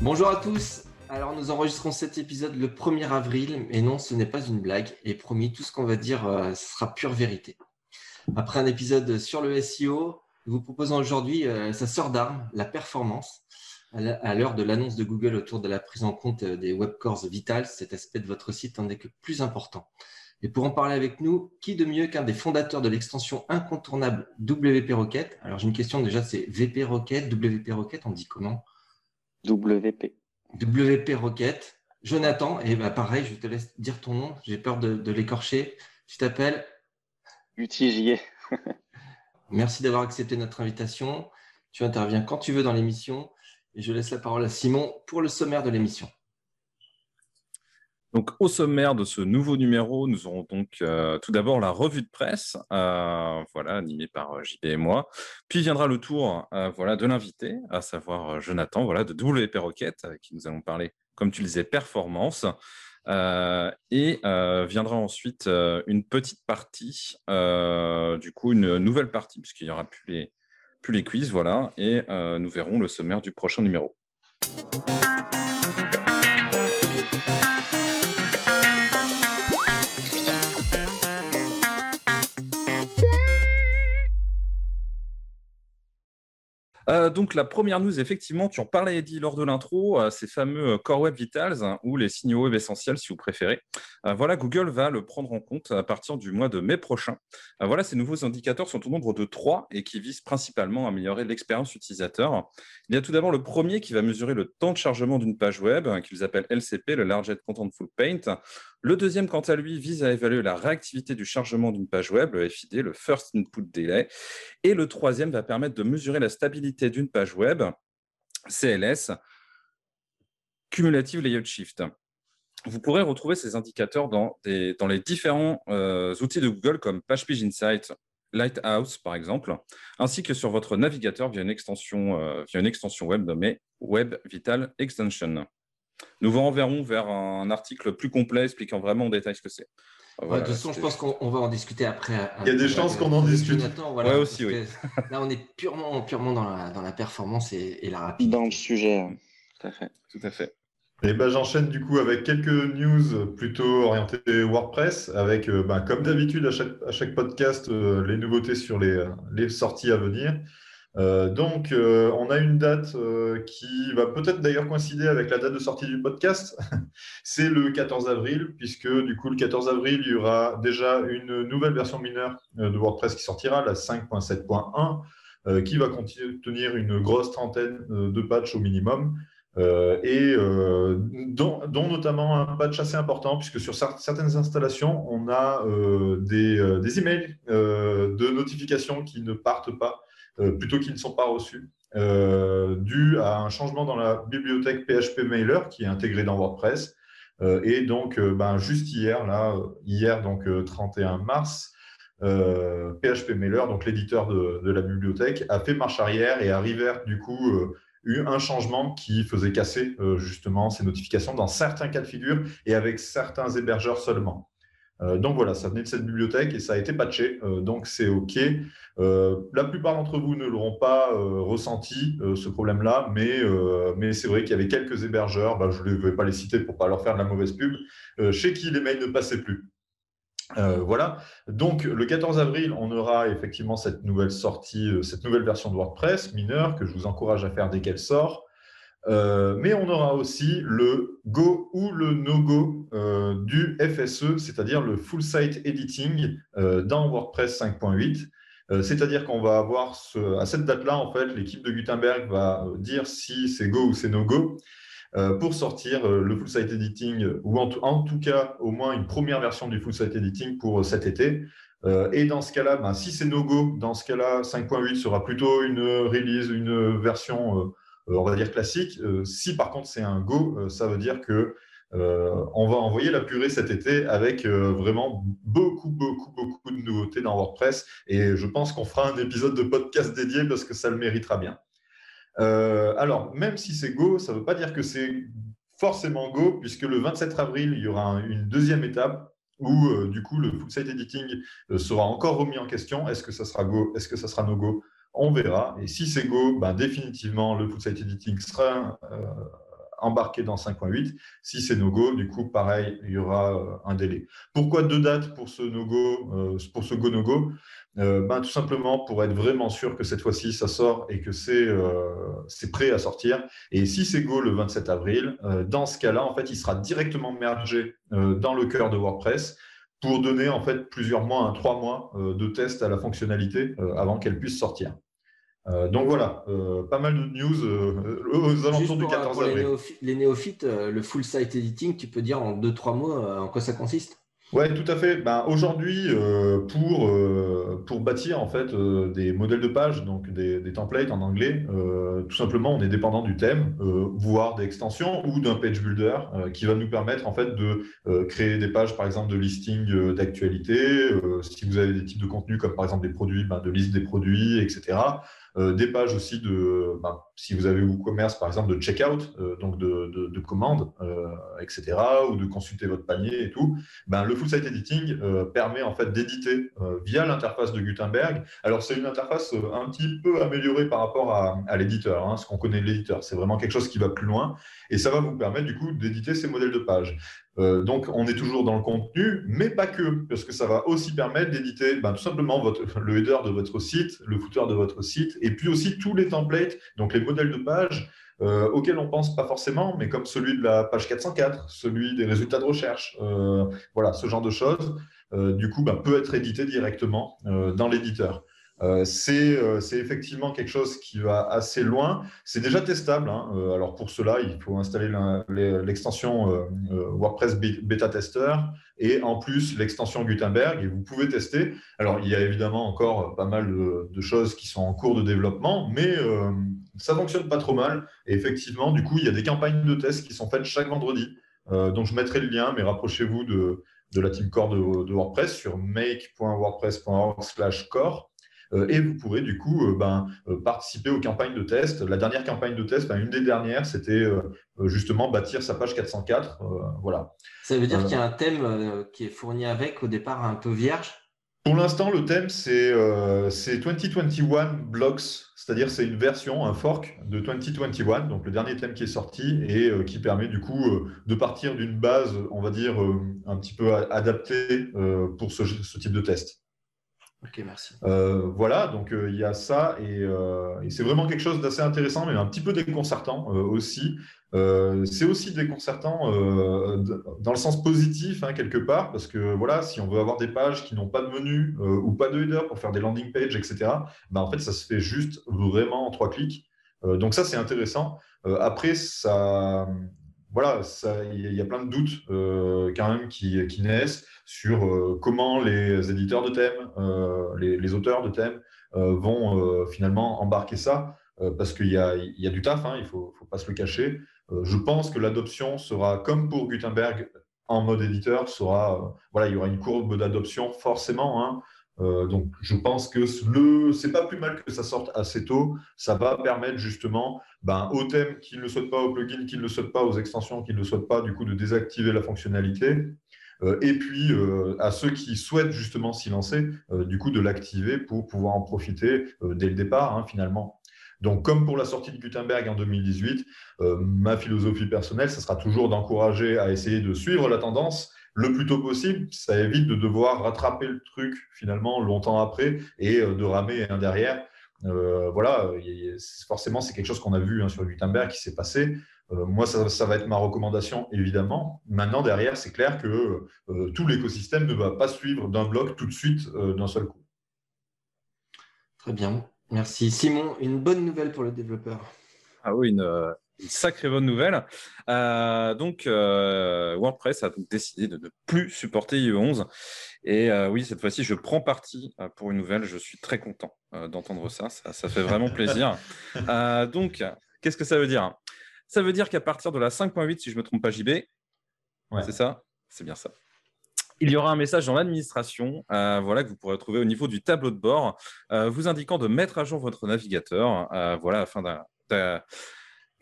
Bonjour à tous. Alors nous enregistrons cet épisode le 1er avril, mais non, ce n'est pas une blague. Et promis, tout ce qu'on va dire euh, sera pure vérité. Après un épisode sur le SEO, nous vous proposons aujourd'hui euh, sa sœur d'armes, la performance. À l'heure de l'annonce de Google autour de la prise en compte des web cores vitals, cet aspect de votre site en est que plus important. Et pour en parler avec nous, qui de mieux qu'un des fondateurs de l'extension incontournable WP Rocket? Alors j'ai une question déjà, c'est VP Rocket, WP Rocket, on dit comment? WP. WP Rocket. Jonathan, et bah pareil, je te laisse dire ton nom, j'ai peur de, de l'écorcher. Tu t'appelles? UTJE. Merci d'avoir accepté notre invitation. Tu interviens quand tu veux dans l'émission. Et je laisse la parole à Simon pour le sommaire de l'émission. Donc, au sommaire de ce nouveau numéro, nous aurons donc euh, tout d'abord la revue de presse, euh, voilà, animée par euh, JB et moi. Puis viendra le tour, voilà, de l'invité, à savoir Jonathan, voilà, de WP Rocket, avec qui nous allons parler, comme tu le disais, performance. Et viendra ensuite une petite partie, du coup, une nouvelle partie, puisqu'il n'y aura plus les, plus les quiz, voilà, et nous verrons le sommaire du prochain numéro. Euh, donc la première news, effectivement, tu en parlais Eddie lors de l'intro, euh, ces fameux Core Web Vitals hein, ou les signaux web essentiels si vous préférez. Euh, voilà, Google va le prendre en compte à partir du mois de mai prochain. voilà, ces nouveaux indicateurs sont au nombre de trois et qui visent principalement à améliorer l'expérience utilisateur. Il y a tout d'abord le premier qui va mesurer le temps de chargement d'une page web, hein, qu'ils appellent LCP, le Largest Contentful Paint. Le deuxième, quant à lui, vise à évaluer la réactivité du chargement d'une page web, le FID, le First Input Delay. Et le troisième va permettre de mesurer la stabilité d'une page web, CLS, Cumulative Layout Shift. Vous pourrez retrouver ces indicateurs dans, les différents euh, outils de Google comme PagePage Insight, Lighthouse par exemple, ainsi que sur votre navigateur via une extension, euh, via une extension web nommée Web Vital Extension. Nous vous renverrons vers un article plus complet expliquant vraiment en détail ce que c'est. Ouais, de toute façon, je pense qu'on va en discuter après. Il y a des chances qu'on en discute. Voilà, Ouais, aussi, oui. Là, on est purement, purement dans, la, dans la performance et, et la rapidité. Dans le sujet, tout à fait. Tout à fait. Et ben, j'enchaîne du coup avec quelques news plutôt orientées WordPress, avec euh, ben, comme d'habitude à chaque, à chaque podcast euh, les nouveautés sur les, les sorties à venir. Euh, donc, euh, on a une date euh, qui va peut-être d'ailleurs coïncider avec la date de sortie du podcast. C'est le 14 avril, puisque du coup, le 14 avril, il y aura déjà une nouvelle version mineure de WordPress qui sortira, la 5.7.1, qui va contenir une grosse trentaine de patchs au minimum. Et dont, notamment un patch assez important, puisque sur certaines installations, on a des, des, emails de notifications qui ne partent pas, plutôt qui ne sont pas reçus, dû à un changement dans la bibliothèque PHP Mailer qui est intégrée dans WordPress. et donc, ben, juste hier, là, hier, donc 31 mars, PHP Mailer, donc l'éditeur de, la bibliothèque, a fait marche arrière et arrivèrent du coup eu un changement qui faisait casser euh, justement ces notifications dans certains cas de figure et avec certains hébergeurs seulement. Euh, donc voilà, ça venait de cette bibliothèque et ça a été patché, euh, donc c'est OK. la plupart d'entre vous ne l'auront pas ressenti, ce problème-là, mais, mais c'est vrai qu'il y avait quelques hébergeurs, bah, je ne vais pas les citer pour ne pas leur faire de la mauvaise pub, chez qui les mails ne passaient plus. Euh, voilà. Donc, le 14 avril, on aura effectivement cette nouvelle sortie, euh, cette nouvelle version de WordPress mineure que je vous encourage à faire dès qu'elle sort. Euh, mais on aura aussi le Go ou le No-Go euh, du FSE, c'est-à-dire le Full Site Editing euh, dans WordPress 5.8. C'est-à-dire qu'on va avoir à cette date-là, en fait, l'équipe de Gutenberg va dire si c'est Go ou c'est No-Go. Pour sortir le full site editing, ou en, tout cas au moins une première version du full site editing pour cet été. et dans ce cas-là, ben, si c'est no go, dans ce cas-là, 5.8 sera plutôt une release, une version, on va dire classique. si par contre c'est un go, ça veut dire que on va envoyer la purée cet été avec vraiment beaucoup, beaucoup, beaucoup de nouveautés dans WordPress. Et je pense qu'on fera un épisode de podcast dédié parce que ça le méritera bien. Euh, alors, même si c'est Go, ça ne veut pas dire que c'est forcément Go, puisque le 27 avril, il y aura une deuxième étape où euh, du coup le full site editing euh, sera encore remis en question. Est-ce que ça sera go? Est-ce que ça sera no go? On verra. Et si c'est go, ben, définitivement le full site editing sera embarqué dans 5.8. Si c'est no go, du coup pareil, il y aura un délai. Pourquoi deux dates pour ce no go Pour ce go no go? Euh, ben, tout simplement pour être vraiment sûr que cette fois-ci ça sort et que c'est euh, prêt à sortir. Et si c'est Go le 27 avril, euh, dans ce cas-là, en fait, il sera directement mergé dans le cœur de WordPress pour donner en fait plusieurs mois, un, trois mois de test à la fonctionnalité avant qu'elle puisse sortir. donc voilà, pas mal de news aux alentours du 14 avril. Les, néophytes, le full site editing, tu peux dire en deux, trois mots en quoi ça consiste? Oui, tout à fait. Ben, Aujourd'hui, euh, pour, euh, pour bâtir en fait euh, des modèles de page, donc des, des templates en anglais, tout simplement, on est dépendant du thème, voire d'extensions ou d'un page builder qui va nous permettre en fait de créer des pages, par exemple, de listing d'actualité. si vous avez des types de contenus comme par exemple des produits, ben, de liste des produits, etc. Euh, des pages aussi de, ben, si vous avez WooCommerce par exemple, de checkout, euh, donc de, de, de commandes, euh, etc., ou de consulter votre panier et tout. Ben, le full site editing permet en fait d'éditer via l'interface de Gutenberg. Alors c'est une interface un petit peu améliorée par rapport à, à l'éditeur, hein, ce qu'on connaît de l'éditeur. C'est vraiment quelque chose qui va plus loin et ça va vous permettre du coup d'éditer ces modèles de pages. Euh, donc, on est toujours dans le contenu, mais pas que, parce que ça va aussi permettre d'éditer ben, tout simplement votre, le header de votre site, le footer de votre site, et puis aussi tous les templates, donc les de page euh, auxquels on pense pas forcément, mais comme celui de la page 404, celui des résultats de recherche, euh, voilà, ce genre de choses, du coup, ben, peut être édité directement dans l'éditeur. Euh, euh, c'est effectivement quelque chose qui va assez loin. C'est déjà testable. Hein. Euh, alors pour cela, il faut installer l'extension WordPress Beta Tester et en plus l'extension Gutenberg et vous pouvez tester. Alors il y a évidemment encore pas mal de, choses qui sont en cours de développement, mais ça fonctionne pas trop mal. Et effectivement, du coup, il y a des campagnes de tests qui sont faites chaque vendredi. donc je mettrai le lien, mais rapprochez-vous de, la team core de, de WordPress sur make.wordpress.org/core. Euh, et vous pourrez du coup euh, ben, euh, participer aux campagnes de test. La dernière campagne de test, ben, une des dernières, c'était justement bâtir sa page 404. voilà. Ça veut dire qu'il y a un thème qui est fourni avec au départ un peu vierge? Pour l'instant, le thème, c'est 2021 Blocks, c'est-à-dire c'est une version, un fork de 2021, donc le dernier thème qui est sorti et qui permet du coup de partir d'une base, on va dire, un petit peu adaptée pour ce, type de test. Ok, merci. Euh, voilà, donc euh, il y a ça euh, et, c'est vraiment quelque chose d'assez intéressant, mais un petit peu déconcertant aussi. c'est aussi déconcertant dans le sens positif, hein, quelque part, parce que voilà, si on veut avoir des pages qui n'ont pas de menu ou pas de header pour faire des landing pages, etc., ben, en fait, ça se fait juste vraiment en trois clics. donc ça, c'est intéressant. après, ça, voilà, il y, a plein de doutes quand même qui, naissent sur euh, comment les éditeurs de thèmes, euh, les, auteurs de thèmes euh, vont finalement embarquer ça, parce qu'il y, a, du taf, hein, il ne faut, pas se le cacher. je pense que l'adoption sera, comme pour Gutenberg, en mode éditeur, sera, voilà, il y aura une courbe d'adoption forcément. Hein. Donc, je pense que ce c'est pas plus mal que ça sorte assez tôt. Ça va permettre justement ben, aux thèmes qui ne le souhaitent pas, aux plugins qui ne le souhaitent pas, aux extensions qui ne le souhaitent pas, du coup, de désactiver la fonctionnalité. Euh, et puis euh, à ceux qui souhaitent justement s'y lancer, euh, du coup de l'activer pour pouvoir en profiter dès le départ hein, finalement. Donc, comme pour la sortie de Gutenberg en 2018, ma philosophie personnelle, ce sera toujours d'encourager à essayer de suivre la tendance le plus tôt possible. Ça évite de devoir rattraper le truc finalement longtemps après et de ramer un derrière. voilà, forcément, c'est quelque chose qu'on a vu hein, sur Gutenberg qui s'est passé. Euh, moi, ça, va être ma recommandation, évidemment. Maintenant, derrière, c'est clair que euh, tout l'écosystème ne va pas suivre d'un bloc tout de suite euh, d'un seul coup. Très bien. Merci. Simon, une bonne nouvelle pour le développeur. Ah oui, une, sacrée bonne nouvelle. donc, WordPress a donc décidé de ne plus supporter IE11. Et oui, cette fois-ci, je prends parti pour une nouvelle. Je suis très content d'entendre ça. ça. ça. fait vraiment plaisir. donc, qu'est-ce que ça veut dire? Ça veut dire qu'à partir de la 5.8, si je ne me trompe pas, JB, c'est ça? C'est bien ça. Il y aura un message dans l'administration euh, voilà, que vous pourrez trouver au niveau du tableau de bord, euh, vous indiquant de mettre à jour votre navigateur, euh, voilà, afin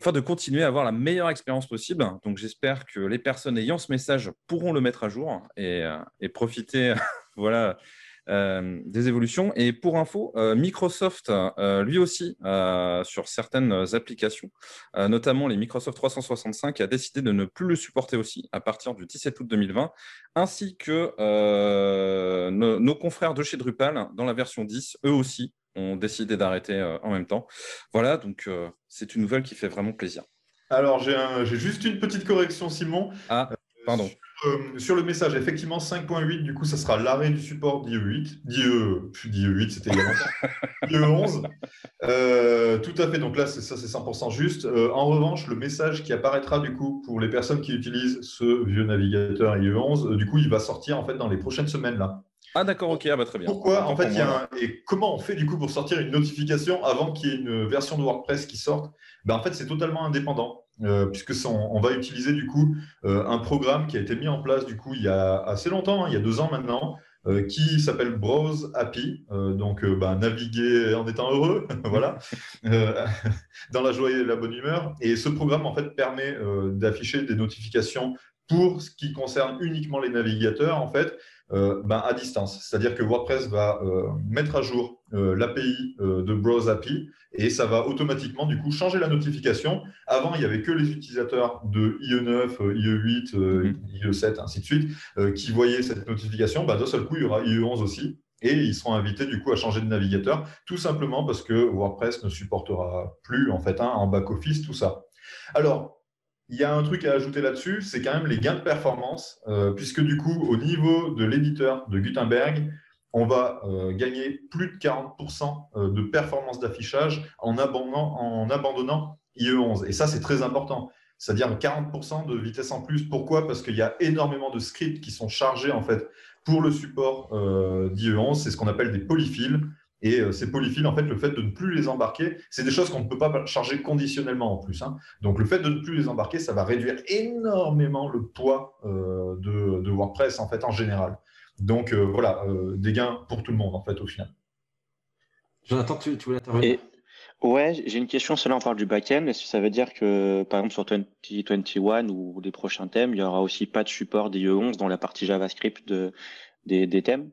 afin de continuer à avoir la meilleure expérience possible. Donc j'espère que les personnes ayant ce message pourront le mettre à jour et, euh, profiter voilà, euh, des évolutions. Et pour info, euh, Microsoft, lui aussi, sur certaines applications, notamment les Microsoft 365, a décidé de ne plus le supporter aussi à partir du 17 août 2020, ainsi que nos confrères de chez Drupal, dans la version 10, eux aussi ont décidé d'arrêter euh, en même temps. Voilà, donc euh, c'est une nouvelle qui fait vraiment plaisir. Alors, j'ai un- juste une petite correction, Simon. Ah, pardon. Sur, euh, sur le message, effectivement, 5.8, du coup, ça sera l'arrêt du support d'IE8. d'IE, d'IE8, c'était il y a longtemps. d'IE11. Euh, tout à fait, donc là, c'est ça, c'est 100% juste. Euh, en revanche, le message qui apparaîtra, du coup, pour les personnes qui utilisent ce vieux navigateur IE11, euh, du coup, il va sortir, en fait, dans les prochaines semaines, là. Ah d'accord, ok, ah bah, très bien. Pourquoi En fait, il y a un- et comment on fait du coup pour sortir une notification avant qu'il y ait une version de WordPress qui sorte? Ben, En fait, c'est totalement indépendant, euh, puisque on, on va utiliser du coup euh, un programme qui a été mis en place du coup il y a assez longtemps, hein, il y a deux ans maintenant, euh, qui s'appelle Browse. Euh, donc, ben, naviguer en étant heureux, voilà, dans la joie et la bonne humeur. Et ce programme en fait permet d'afficher des notifications pour ce qui concerne uniquement les navigateurs, en fait, euh, ben, à distance. C'est-à-dire que WordPress va euh, mettre à jour euh, l'API de Browse API et ça va automatiquement du coup changer la notification. Avant, il n'y avait que les utilisateurs de IE9, euh, IE8, euh, Mhm. IE7, ainsi de suite, qui voyaient cette notification. Ben, D'un seul coup, il y aura IE11 aussi. Et ils seront invités du coup à changer de navigateur, tout simplement parce que WordPress ne supportera plus en fait hein, en back-office tout ça. Alors, il y a un truc à ajouter là-dessus, c'est quand même les gains de performance, euh, puisque du coup, au niveau de l'éditeur de Gutenberg, on va euh, gagner plus de 40% euh, de performance d'affichage en abandonnant, en abandonnant IE11. Et ça, c'est très important. C'est-à-dire 40% de vitesse en plus. Pourquoi? Parce qu'il y a énormément de scripts qui sont chargés en fait pour le support euh, d'IE11. C'est ce qu'on appelle des polyfills. Et euh, ces polyfills, en fait, le fait de ne plus les embarquer, c'est des choses qu'on ne peut pas charger conditionnellement en plus. hein. Donc le fait de ne plus les embarquer, ça va réduire énormément le poids euh, de, de WordPress en fait en général. Donc euh, voilà, euh, des gains pour tout le monde en fait au final. Jonathan, tu, tu voulais intervenir? Et ouais, j'ai une question. Celle-là, on parle du back-end. Est-ce que ça veut dire que, par exemple, sur 2021 ou les prochains thèmes, il y aura aussi pas de support d'IE11 dans la partie JavaScript de, des, des thèmes?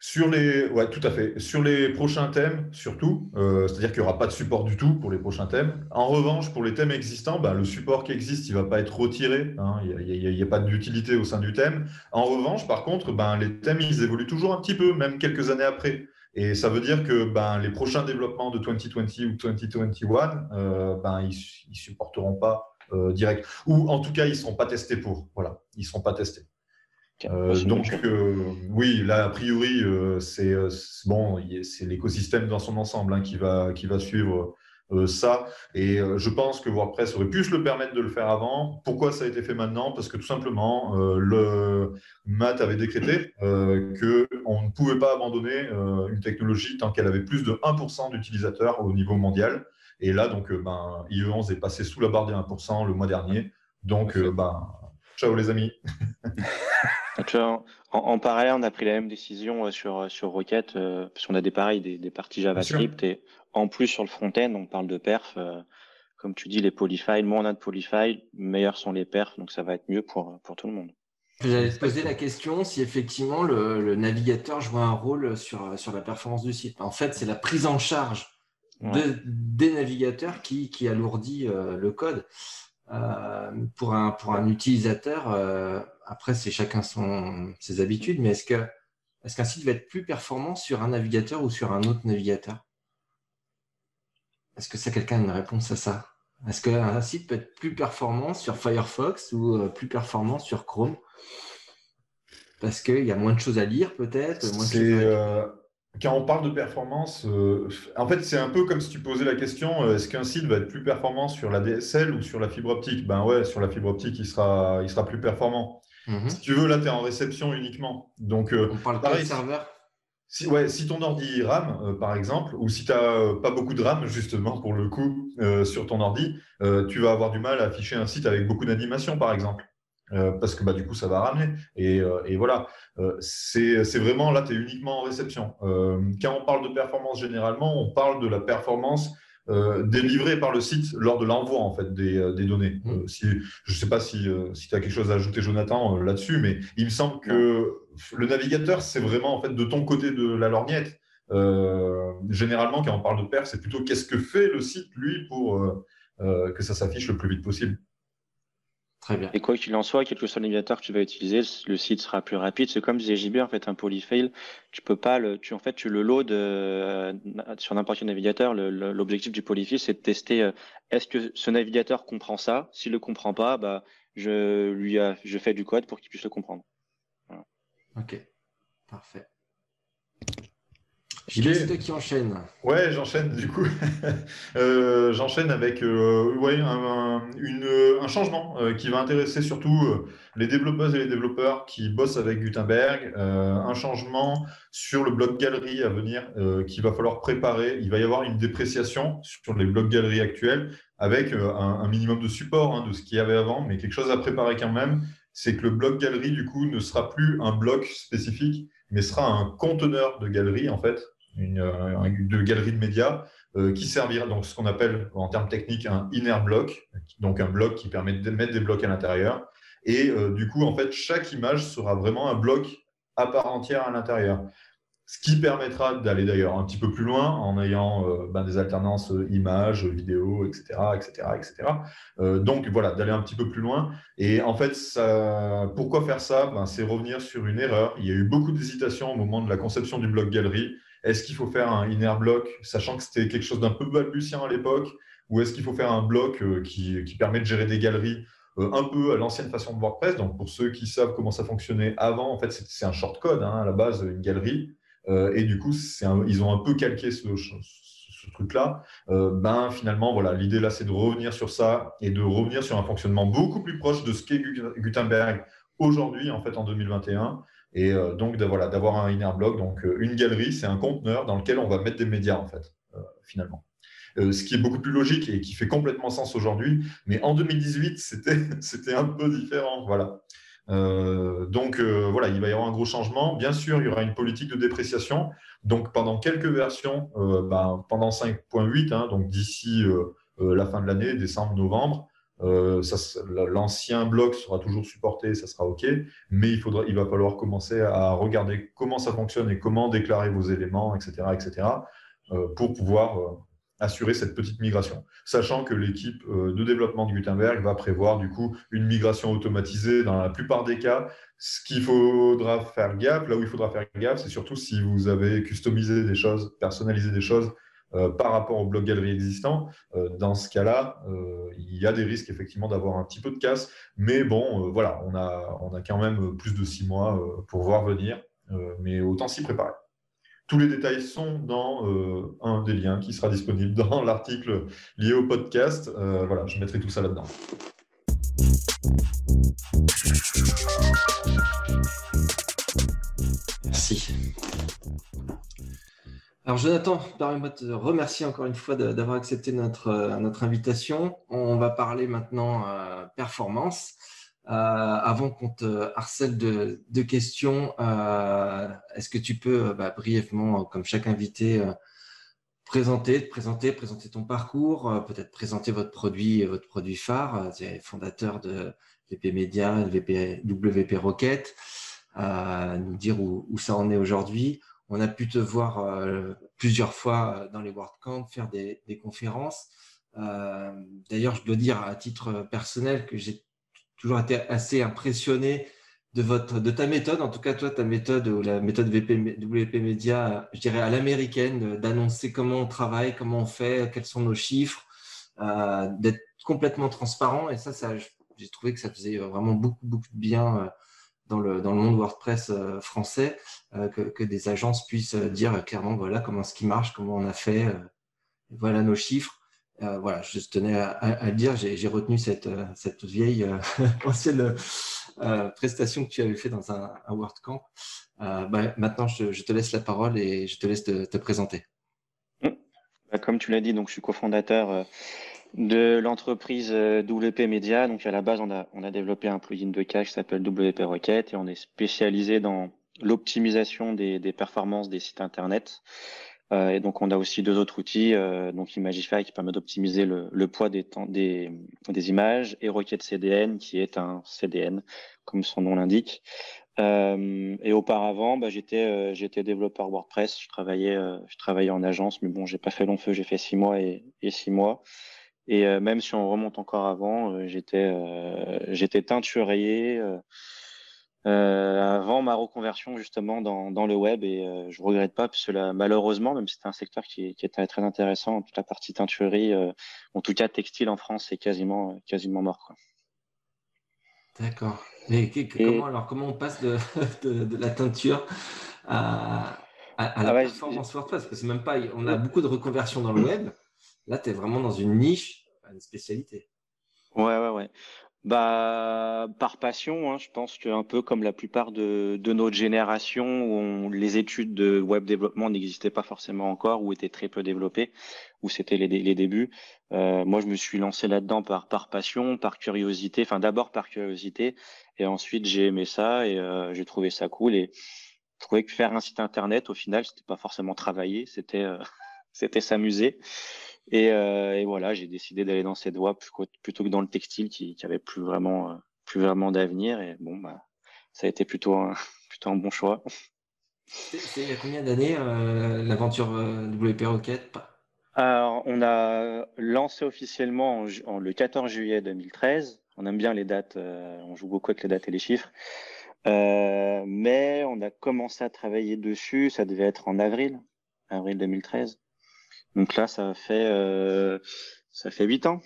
Sur les, prochains thèmes, surtout, euh, c'est-à-dire qu'il n'y aura pas de support du tout pour les prochains thèmes. En revanche, pour les thèmes existants, ben, le support qui existe, il ne va pas être retiré. hein. Il n'y a, pas d'utilité au sein du thème. En revanche, par contre, ben, les thèmes, évoluent toujours un petit peu, même quelques années après. Et ça veut dire que ben, les prochains développements de 2020 ou 2021, euh, ben, ils ne supporteront pas euh, direct. Ou en tout cas, ils ne seront pas testés pour. Voilà, ils ne seront pas testés. Euh, donc, euh, oui, là, a priori, euh, c'est bon, c'est l'écosystème dans son ensemble hein, qui, va, qui va suivre ça. Et je pense que WordPress aurait pu se le permettre de le faire avant. Pourquoi ça a été fait maintenant? Parce que tout simplement, le Matt avait décrété euh, qu'on ne pouvait pas abandonner une technologie tant qu'elle avait plus de 1% d'utilisateurs au niveau mondial. Et là, donc, ben, IE11 est passé sous la barre des 1% le mois dernier. Donc, ben, ciao les amis. Tu vois, en, en parallèle, on a pris la même décision euh, sur, sur Rocket, euh, parce qu'on a des pareils, des, des parties JavaScript, et en plus sur le front-end, on parle de perf. euh, comme tu dis, les polyfiles, moins on a de polyfiles, meilleurs sont les perfs, donc ça va être mieux pour, pour tout le monde. J'allais te poser la question si effectivement le, le navigateur joue un rôle sur, sur la performance du site. En fait, c'est la prise en charge de- des navigateurs qui, qui alourdit euh, le code. Euh, pour, un, pour un utilisateur, euh, après, c'est chacun son, ses habitudes, mais est-ce que est-ce qu'un site va être plus performant sur un navigateur ou sur un autre navigateur? Est-ce que ça, quelqu'un a une réponse à ça? Est-ce qu'un site peut être plus performant sur Firefox ou euh, plus performant sur Chrome? Parce qu'il y a moins de choses à lire, peut-être à- euh, quand on parle de performance, euh, en fait, c'est un peu comme si tu posais la question euh, est-ce qu'un site va être plus performant sur la DSL ou sur la fibre optique? Ben ouais, sur la fibre optique, il sera, il sera plus performant. Mhm. Si tu veux, là, tu es en réception uniquement. Donc, euh, On parle pareil, pas de serveur si, ouais, si ton ordi RAM, euh, par exemple, ou si tu n'as pas beaucoup de RAM, justement, pour le coup, euh, sur ton ordi, euh, tu vas avoir du mal à afficher un site avec beaucoup d'animation, par exemple. Euh, parce que bah, du coup, ça va ramener. Et, euh, et voilà, Euh, c'est vraiment là, tu es uniquement en réception. Euh, quand on parle de performance, généralement, on parle de la performance délivrés par le site lors de l'envoi en fait des, données. Mmh. si, je ne sais pas si, si tu as quelque chose à ajouter, Jonathan, là-dessus, mais il me semble que le navigateur, c'est vraiment en fait de ton côté de la lorgnette. généralement, quand on parle de pair, c'est plutôt qu'est-ce que fait le site, lui, pour que ça s'affiche le plus vite possible. Très bien. Et quoi qu'il en soit, quel que soit le navigateur que tu vas utiliser, le site sera plus rapide. C'est comme ZJB, en fait, un polyfail. Tu peux pas le, tu, en fait, tu le load euh, sur n'importe quel navigateur. L'objectif du polyfill, c'est de tester euh, est-ce que ce navigateur comprend ça? S'il le comprend pas, bah, je lui, je fais du code pour qu'il puisse le comprendre. Ok. Parfait. Toi qui enchaîne. Ouais, j'enchaîne du coup. Euh, j'enchaîne avec euh, ouais, un, une, un changement euh, qui va intéresser surtout les développeuses et les développeurs qui bossent avec Gutenberg. un changement sur le bloc galerie à venir qu'il va falloir préparer. Il va y avoir une dépréciation sur les blocs galeries actuels avec un, minimum de support hein, de ce qu'il y avait avant, mais quelque chose à préparer quand même. C'est que le bloc galerie, du coup, ne sera plus un bloc spécifique, mais sera un conteneur de galerie, en fait, une, euh, galerie de médias euh, qui servira donc ce qu'on appelle en termes techniques un inner block, donc un bloc qui permet de mettre des blocs à l'intérieur. Et euh, du coup, en fait, chaque image sera vraiment un bloc à part entière à l'intérieur. Ce qui permettra d'aller d'ailleurs un petit peu plus loin en ayant ben, des alternances images, vidéos, etc. etc., etc. donc voilà, d'aller un petit peu plus loin. Et en fait, pourquoi faire ça? Ben, C'est revenir sur une erreur. Il y a eu beaucoup d'hésitation au moment de la conception du bloc galerie. Est-ce qu'il faut faire un inner block, sachant que c'était quelque chose d'un peu balbutiant à l'époque, ou est-ce qu'il faut faire un bloc euh, qui, permet de gérer des galeries euh, un peu à l'ancienne façon de WordPress? Donc, pour ceux qui savent comment ça fonctionnait avant, en fait, c'est un shortcode hein, à la base, une galerie. Euh, et du coup, ils ont un peu calqué ce, truc-là. ben, finalement, voilà, l'idée là, c'est de revenir sur ça et de revenir sur un fonctionnement beaucoup plus proche de ce qu'est Gutenberg aujourd'hui, en fait, en 2021. Et euh, donc, voilà, d'avoir un inner block. Donc, euh, une galerie, c'est un conteneur dans lequel on va mettre des médias, en fait, euh, finalement. ce qui est beaucoup plus logique et qui fait complètement sens aujourd'hui. Mais en 2018, c'était un peu différent. Voilà. donc voilà, il va y avoir un gros changement. Bien sûr, il y aura une politique de dépréciation. Donc pendant quelques versions, ben, pendant 5.8, hein, donc d'ici la fin de l'année, décembre, novembre, euh, l'ancien bloc sera toujours supporté, ça sera OK, mais il, va falloir commencer à regarder comment ça fonctionne et comment déclarer vos éléments, etc., etc., euh, pour pouvoir euh, assurer cette petite migration. Sachant que l'équipe de développement de Gutenberg va prévoir du coup une migration automatisée dans la plupart des cas. Ce qu'il faudra faire gaffe, là où il faudra faire gaffe, c'est surtout si vous avez customisé des choses, personnalisé des choses euh, par rapport au bloc galerie existant. Euh, dans ce cas-là, euh, il y a des risques effectivement d'avoir un petit peu de casse. Mais bon, voilà, on a, on a quand même plus de six mois pour voir venir. mais autant s'y préparer. Tous les détails sont dans un des liens qui sera disponible dans l'article lié au podcast. voilà, je mettrai tout ça là-dedans. Merci. Alors Jonathan, permets-moi de te remercier encore une fois d'avoir accepté notre, euh, notre invitation. On va parler maintenant euh, performance. Euh, avant qu'on te harcèle de, questions, est-ce que tu peux bah, brièvement, comme chaque invité, présenter, te présenter, présenter ton parcours, peut-être présenter votre produit, votre produit phare, tu fondateur de VP Media, WP Rocket, nous dire où, où ça en est aujourd'hui on a pu te voir euh, plusieurs fois euh, dans les WordCamp faire des, conférences. Euh, d'ailleurs, je dois dire à titre personnel que j'ai toujours été assez impressionné de, votre, de ta méthode, en tout cas toi, ta méthode ou la méthode WP Media, je dirais à l'américaine, d'annoncer comment on travaille, comment on fait, quels sont nos chiffres, d'être complètement transparent. Et ça, ça j'ai trouvé que ça faisait vraiment beaucoup, beaucoup de bien dans le, monde WordPress euh, français, euh, que, des agences puissent euh, dire clairement voilà comment ce qui marche, comment on a fait, voilà nos chiffres. voilà, je tenais à, le dire, j'ai retenu cette, cette vieille ancienne prestation que tu avais fait dans un, un WordCamp. Bah, maintenant, je, je, te laisse la parole et je te laisse te, te présenter. Mmh. Bah, comme tu l'as dit, donc je suis cofondateur de l'entreprise euh, WP Media. Donc à la base, on a, on a développé un plugin de cache qui s'appelle WP Rocket et on est spécialisé dans l'optimisation des, des, performances des sites internet Euh, et donc, on a aussi deux autres outils, euh, donc Imagify qui permet d'optimiser le, poids des, images et Rocket CDN qui est un CDN, comme son nom l'indique. Euh, et auparavant, bah, j'étais euh, développeur WordPress. Je travaillais je travaillais en agence, mais bon, j'ai pas fait long feu. J'ai fait six mois et, et six mois. Et même si on remonte encore avant, j'étais j'étais teinturier. Euh, avant ma reconversion justement dans, dans le web et euh, je regrette pas parce que là, malheureusement même si c'était un secteur qui, qui, était très intéressant toute la partie teinturerie euh, en tout cas textile en France c'est quasiment quasiment mort quoi. D'accord. Mais comment alors comment on passe de, de, de la teinture à, à, à la ah ouais, performance WordPress parce que même pas on a beaucoup de reconversions dans le web là tu es vraiment dans une niche une spécialité. Ouais ouais ouais. Bah, par passion, hein, je pense qu'un peu comme la plupart de, de notre génération, où les études de web développement n'existaient pas forcément encore, ou étaient très peu développées, où c'était les, les, débuts. Euh, moi, je me suis lancé là-dedans par, par passion, par curiosité. Enfin, d'abord par curiosité, et ensuite j'ai aimé ça et euh, j'ai trouvé ça cool. Et je trouvais que faire un site internet, au final, c'était pas forcément travailler, c'était euh, c'était s'amuser. Et, euh, et voilà, j'ai décidé d'aller dans cette voie plutôt que dans le textile qui, qui avait plus vraiment, euh, plus vraiment d'avenir. Et bon, bah, ça a été plutôt un, plutôt un bon choix. C'est il y a combien d'années euh, l'aventure WP Rocket? Alors, on a lancé officiellement en, le 14 juillet 2013. On aime bien les dates, on joue beaucoup avec les dates et les chiffres. Euh, mais on a commencé à travailler dessus, ça devait être en avril, avril 2013. Donc là, ça fait euh, ça fait huit ans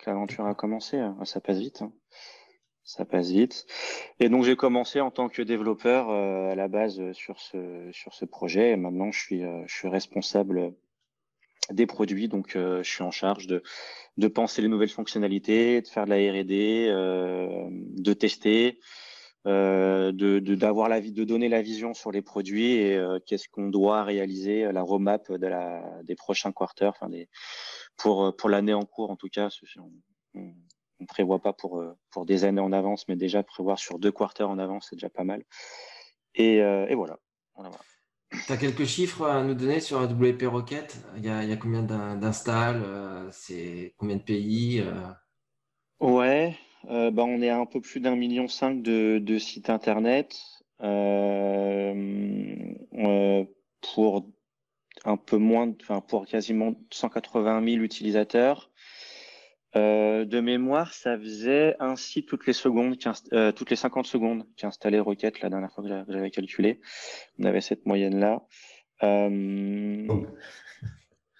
que l'aventure a commencé. Hein. Ça passe vite. Hein. Ça passe vite. Et donc j'ai commencé en tant que développeur euh, à la base sur ce sur ce projet. Et maintenant, je suis euh, je suis responsable des produits. Donc je suis en charge de de penser les nouvelles fonctionnalités, de faire de la R&D, de tester. Euh, de d'avoir la de donner la vision sur les produits et euh, qu'est-ce qu'on doit réaliser la roadmap de la des prochains quarters enfin des pour pour l'année en cours en tout cas on, on, prévoit pas pour pour des années en avance mais déjà prévoir sur deux quarters en avance c'est déjà pas mal. Et, euh, et voilà, voilà, voilà. Tu as quelques chiffres à nous donner sur WP Rocket? Il y a, il y a combien d'installs? C'est combien de pays? Ouais, euh, bah, on est à un peu plus d'un million cinq de, de sites internet euh, euh, pour un peu moins, enfin pour quasiment 180 000 utilisateurs. Euh, de mémoire, ça faisait un site toutes les secondes, euh, toutes les 50 secondes qui installait Rocket la dernière fois que j'avais calculé. On avait cette moyenne là. Euh, oh.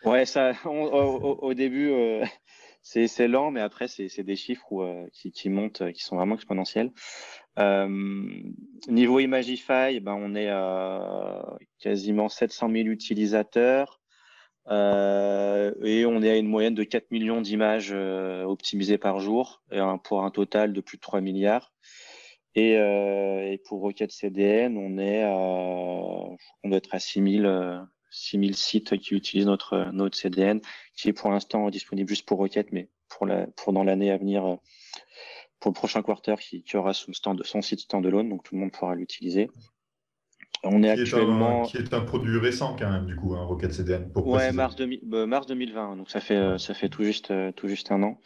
Ouais, ça, au, au, début, c'est lent, mais après, c'est des chiffres euh, qui, qui, montent, euh, qui sont vraiment exponentiels. Euh, niveau Imagify, ben, on est à quasiment 700 000 utilisateurs. Et on est à une moyenne de 4 millions d'images optimisées par jour, pour un total de plus de 3 milliards. Et, pour Rocket CDN, on est à, on doit être à 6000, 6000 sites qui utilisent notre, notre CDN, qui est pour l'instant disponible juste pour Rocket, mais pour, la, pour dans l'année à venir, euh, pour le prochain quarter, qui, qui aura son, stand, son site standalone, donc tout le monde pourra l'utiliser. On est qui actuellement. Est un, qui est un produit récent quand même, du coup, hein, Rocket CDN. Pour ouais, mars, euh, mars 2020, donc ça fait, euh, ça fait tout, juste, tout juste un an.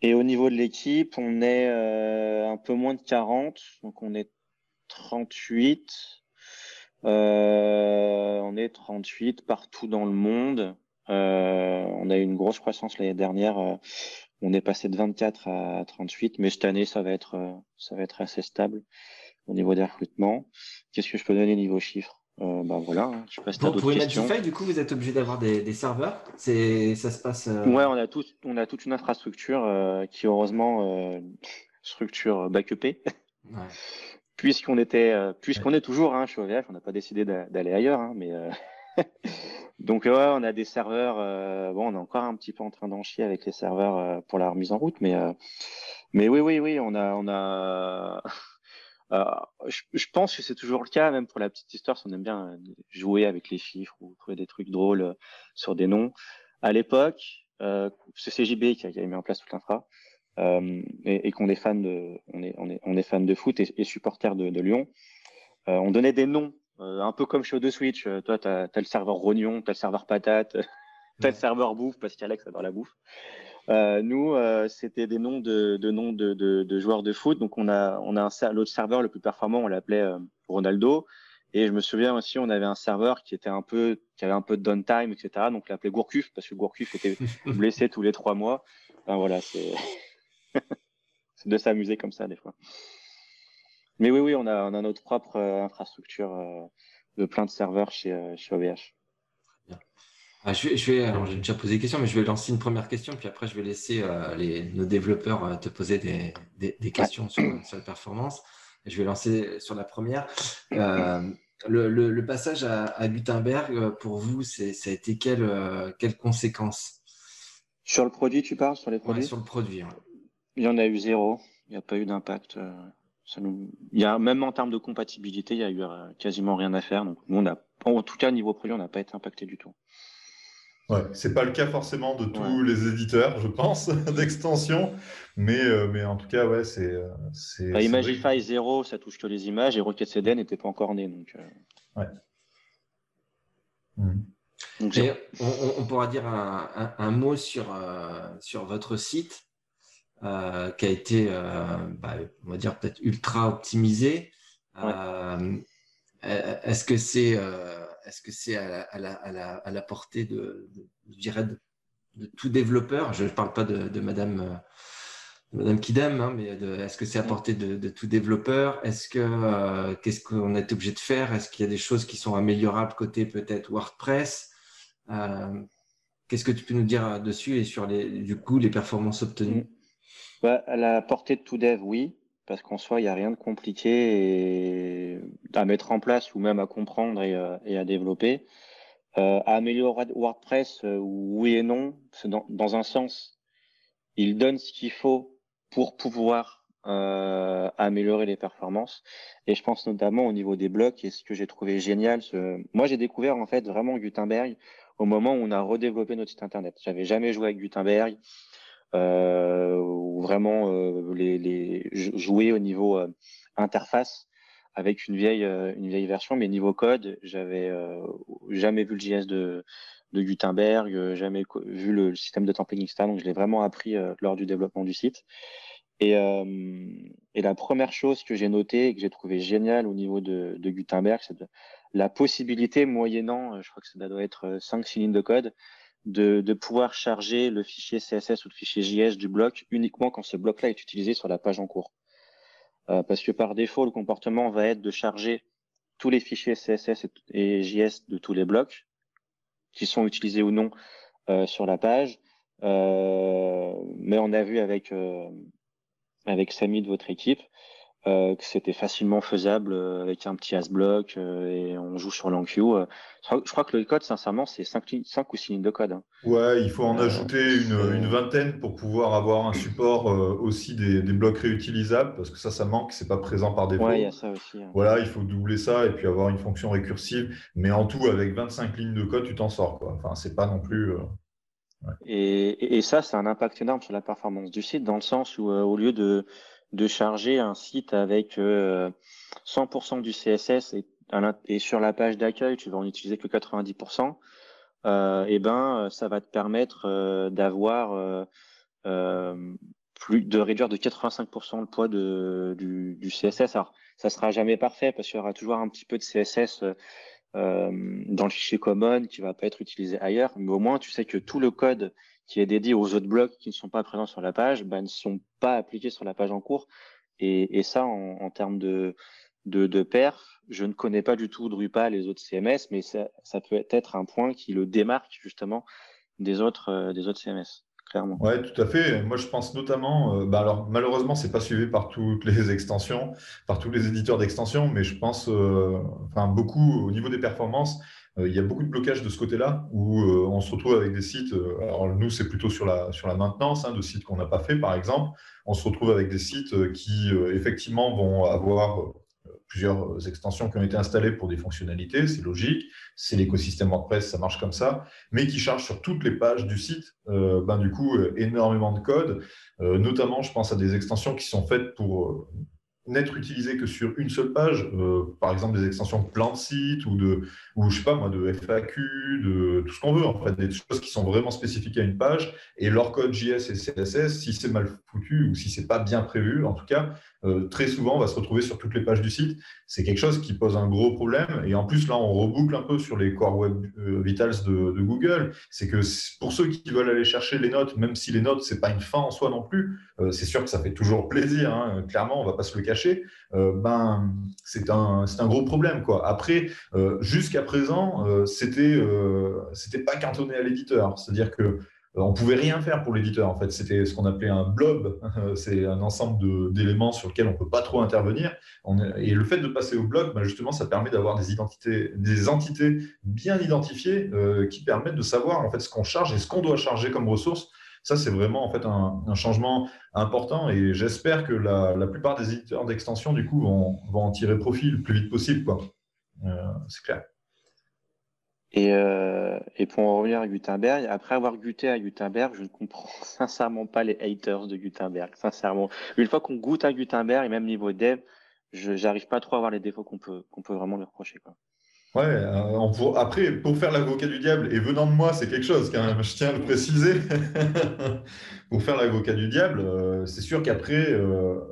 Et au niveau de l'équipe, on est un peu moins de 40, donc on est 38. Euh, on est 38 partout dans le monde. Euh, on a eu une grosse croissance l'année dernière. Euh, on est passé de 24 à 38, mais cette année, ça va être, ça va être assez stable au niveau des recrutements. Qu'est-ce que je peux donner niveau chiffres? Euh, bah voilà, hein, je passe pour Imagify, du coup, vous êtes obligé d'avoir des, des, serveurs. C'est, ça se passe. Ouais, on a tout, on a toute une infrastructure euh, qui heureusement structure backupée. Ouais puisqu'on était, euh, puisqu'on est toujours hein, chez OVH, on n'a pas décidé d'aller ailleurs, hein, mais euh... donc ouais, on a des serveurs. Euh... bon, on est encore un petit peu en train d'en chier avec les serveurs euh, pour la remise en route, mais euh, mais oui, oui, oui, on a, on a. Je, je, pense que c'est toujours le cas, même pour la petite histoire, si on aime bien jouer avec les chiffres ou trouver des trucs drôles sur des noms. À l'époque, c'est CJB qui a, qui a mis en place toute l'infra. Euh, et, et qu'on est fan de, on est, on est, on est fan de foot et, et supporter de, de Lyon. Euh, on donnait des noms un peu comme chez O2Switch. toi, tu as, le serveur rognon, tu as le serveur patate, tu as le serveur bouffe parce qu'Alex adore la bouffe. nous, c'était des noms de, noms de, joueurs de foot. Donc, on a, on a un, l'autre serveur le plus performant, on l'appelait Ronaldo. Et je me souviens aussi, on avait un serveur qui était un peu, qui avait un peu de downtime, etc. Donc, on l'appelait Gourcuff parce que Gourcuff était blessé tous les trois mois. Enfin, voilà, c'est, c'est de s'amuser comme ça des fois. Mais oui, oui, on a, on a notre propre euh, infrastructure euh, de plein de serveurs chez, euh, chez OVH. Ah, je vais, je vais alors j'ai déjà posé des questions, mais je vais lancer une première question, puis après je vais laisser les, nos développeurs te poser des, des, des questions sur, sur, la performance. Je vais lancer sur la première. Le, le, le, passage à, à, Gutenberg, pour vous, ça a été quelles quelle conséquences Sur le produit, tu parles? Sur les produits? Sur le produit, Il y en a eu zéro. Il n'y a pas eu d'impact. Ça nous... il y a, même en termes de compatibilité, il y a eu euh, quasiment rien à faire. Donc, nous, on a, en tout cas, niveau produit, on n'a pas été impacté du tout. Ouais, c'est pas le cas forcément de tous les éditeurs, je pense, d'extension, mais, euh, mais en tout cas, ouais, c'est. Euh, bah, Imagify 0, ça touche que les images, et Rocket CD n'était pas encore né. Donc, ouais. Mmh. Donc, on, on, pourra dire un, un, un mot sur, sur votre site. Euh, qui a été, euh, bah, on va dire, peut-être ultra optimisé. Euh, est-ce que c'est est-ce que c'est à la, à, la, à, la, portée de, je dirais de, tout développeur? Je ne parle pas de, de Madame, Madame Kidam, hein, mais est-ce que c'est à portée de, tout développeur? Est-ce que qu'est-ce qu'on est obligé de faire? Est-ce qu'il y a des choses qui sont améliorables côté peut-être WordPress? Qu'est-ce que tu peux nous dire dessus et sur les, du coup les performances obtenues? Bah, à la portée de tout dev, oui, parce qu'en soi, il n'y a rien de compliqué à mettre en place ou même à comprendre et, euh, à développer. Euh, à améliorer WordPress, euh, oui et non. Dans, un sens, il donne ce qu'il faut pour pouvoir améliorer les performances. Et je pense notamment au niveau des blocs, et ce que j'ai trouvé génial. Moi, j'ai découvert en fait vraiment Gutenberg au moment où on a redéveloppé notre site internet. J'avais jamais joué avec Gutenberg ou vraiment euh, jouer au niveau euh, interface avec une vieille version, mais niveau code, j'avais jamais vu le JS de Gutenberg, jamais vu le système de templating, etc. Donc je l'ai vraiment appris lors du développement du site. Et, la première chose que j'ai notée et que j'ai trouvé génial au niveau de, Gutenberg, c'est la possibilité, moyennant, je crois que ça doit être 5 lignes de code, de, pouvoir charger le fichier CSS ou le fichier JS du bloc uniquement quand ce bloc-là est utilisé sur la page en cours. Euh, parce que par défaut, le comportement va être de charger tous les fichiers CSS et, JS de tous les blocs qui sont utilisés ou non euh, sur la page. Euh, mais on a vu avec avec Samy de votre équipe euh, que c'était facilement faisable euh, avec un petit as-block euh, et on joue sur l'enqueue. je crois que le code, sincèrement, c'est 5, ou 6 lignes de code. Hein. Ouais, il faut en ajouter une, une, vingtaine pour pouvoir avoir un support aussi des, des, blocs réutilisables parce que ça, ça manque, c'est pas présent par défaut. Ouais, il y a ça aussi. Hein. Voilà, il faut doubler ça et puis avoir une fonction récursive. Mais en tout, avec 25 lignes de code, tu t'en sors. Quoi. Enfin, c'est pas non plus. Ouais. Et, et, ça, c'est un impact énorme sur la performance du site dans le sens où, au lieu de de charger un site avec 100% euh, du CSS et, et, sur la page d'accueil, tu vas en utiliser que 90%, euh, et ben ça va te permettre euh, d'avoir euh, plus de réduire de 85% le poids de, du, CSS. Alors ça sera jamais parfait parce qu'il y aura toujours un petit peu de CSS dans le fichier common qui va pas être utilisé ailleurs, mais au moins tu sais que tout le code qui est dédié aux autres blocs qui ne sont pas présents sur la page, ben, ne sont pas appliqués sur la page en cours. Et, ça, en, termes de, perf, je ne connais pas du tout Drupal et les autres CMS, mais ça, peut être un point qui le démarque justement des autres, euh, CMS. Clairement. Ouais, tout à fait. Moi, je pense notamment, euh, bah alors malheureusement, c'est pas suivi par toutes les extensions, par tous les éditeurs d'extensions, mais je pense, euh, enfin beaucoup au niveau des performances, euh, il y a beaucoup de blocages de ce côté-là où euh, on se retrouve avec des sites. Euh, alors nous, c'est plutôt sur la, sur la maintenance hein, de sites qu'on n'a pas fait, par exemple. On se retrouve avec des sites qui effectivement vont avoir plusieurs extensions qui ont été installées pour des fonctionnalités, c'est logique, c'est l'écosystème WordPress, ça marche comme ça, mais qui chargent sur toutes les pages du site, ben, du coup, énormément de code, notamment, je pense à des extensions qui sont faites pour n'être utilisé que sur une seule page, euh, par exemple des extensions de plan de site ou de, ou je sais pas moi, de FAQ, de tout ce qu'on veut, en fait, des choses qui sont vraiment spécifiques à une page. Et leur code JS et CSS, si c'est mal foutu ou si c'est pas bien prévu, en tout cas, euh, très souvent, on va se retrouver sur toutes les pages du site. C'est quelque chose qui pose un gros problème. Et en plus, là, on reboucle un peu sur les Core Web euh, Vitals de, Google. C'est que pour ceux qui veulent aller chercher les notes, même si les notes, c'est pas une fin en soi non plus, euh, c'est sûr que ça fait toujours plaisir. Hein. Clairement, on va pas se le cacher. ben, c'est un, un gros problème. Quoi. Après, jusqu'à présent, c'était c'était pas cantonné à l'éditeur. C'est-à-dire que on pouvait rien faire pour l'éditeur. En fait, c'était ce qu'on appelait un blob. C'est un ensemble d'éléments sur lesquels on peut pas trop intervenir. et le fait de passer au blog, ben, justement, ça permet d'avoir des identités, des entités bien identifiées euh, qui permettent de savoir en fait ce qu'on charge et ce qu'on doit charger comme ressources. Ça, c'est vraiment en fait un, changement important et j'espère que la, plupart des éditeurs d'extension du coup vont, en tirer profit le plus vite possible. Euh, c'est clair. Et, euh, et, pour en revenir à Gutenberg, après avoir goûté à Gutenberg, je ne comprends sincèrement pas les haters de Gutenberg. Sincèrement, une fois qu'on goûte à Gutenberg et même niveau dev, je n'arrive pas trop à voir les défauts qu'on peut, vraiment lui reprocher. Quoi. Ouais, euh, après, pour faire l'avocat du diable, et venant de moi, c'est quelque chose quand je tiens à le préciser. pour faire l'avocat du diable, euh, c'est sûr qu'après,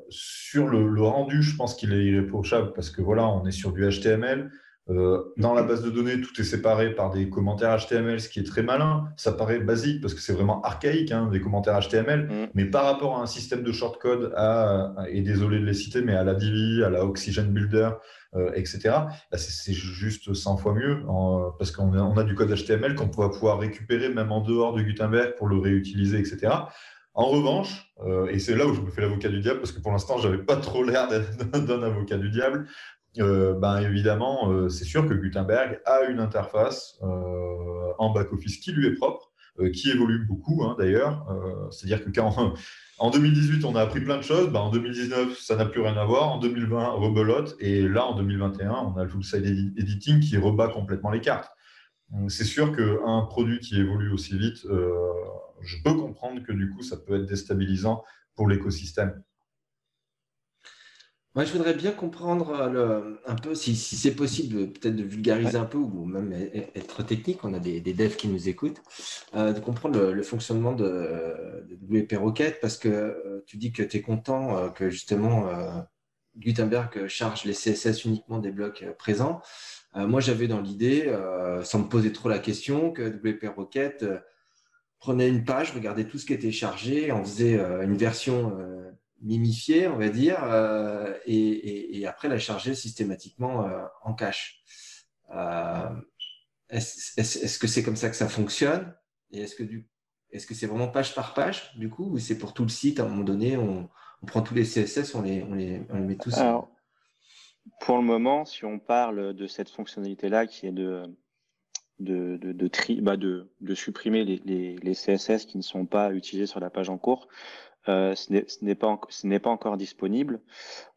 sur le, le, rendu, je pense qu'il est irréprochable parce que voilà, on est sur du HTML. Euh, dans la base de données, tout est séparé par des commentaires HTML, ce qui est très malin. Ça paraît basique parce que c'est vraiment archaïque, hein, des commentaires HTML. Mm. Mais par rapport à un système de shortcode, à, et désolé de les citer, mais à la Divi, à la Oxygen Builder, euh, etc., bah, c'est juste 100 fois mieux parce qu'on a, on a, du code HTML qu'on va pouvoir récupérer même en dehors de Gutenberg pour le réutiliser, etc. En revanche, euh, et c'est là où je me fais l'avocat du diable, parce que pour l'instant, je n'avais pas trop l'air d'un avocat du diable, euh, ben évidemment, euh, c'est sûr que Gutenberg a une interface euh, en back-office qui lui est propre, qui évolue beaucoup hein, d'ailleurs. C'est-à-dire que quand en 2018 on a appris plein de choses, ben, en 2019 ça n'a plus rien à voir, en 2020 rebelote, et là en 2021 on a le full-side editing qui rebat complètement les cartes. C'est sûr qu'un produit qui évolue aussi vite, je peux comprendre que du coup ça peut être déstabilisant pour l'écosystème. Moi, je voudrais bien comprendre euh, un peu, si, c'est possible, peut-être de vulgariser un peu ou même être technique. On a des, devs qui nous écoutent, euh, de comprendre le, fonctionnement de, WP Rocket parce que euh, tu dis que tu es content que justement Gutenberg charge les CSS uniquement des blocs présents. moi, j'avais dans l'idée, sans me poser trop la question, que WP Rocket prenait une page, regardait tout ce qui était chargé, en faisait une version mimifier, on va dire, euh, et, après la charger systématiquement euh, en cache. Euh, est-ce que c'est comme ça que ça fonctionne? Et est-ce que du est-ce que c'est vraiment page par page, du coup, ou c'est pour tout le site, à un moment donné, on, prend tous les CSS, on les, on les, on les met tous Alors, Pour le moment, si on parle de cette fonctionnalité-là, qui est de, de, de, de, tri, bah de, de supprimer les, les, les, CSS qui ne sont pas utilisés sur la page en cours, euh, ce n'est pas, pas, encore disponible.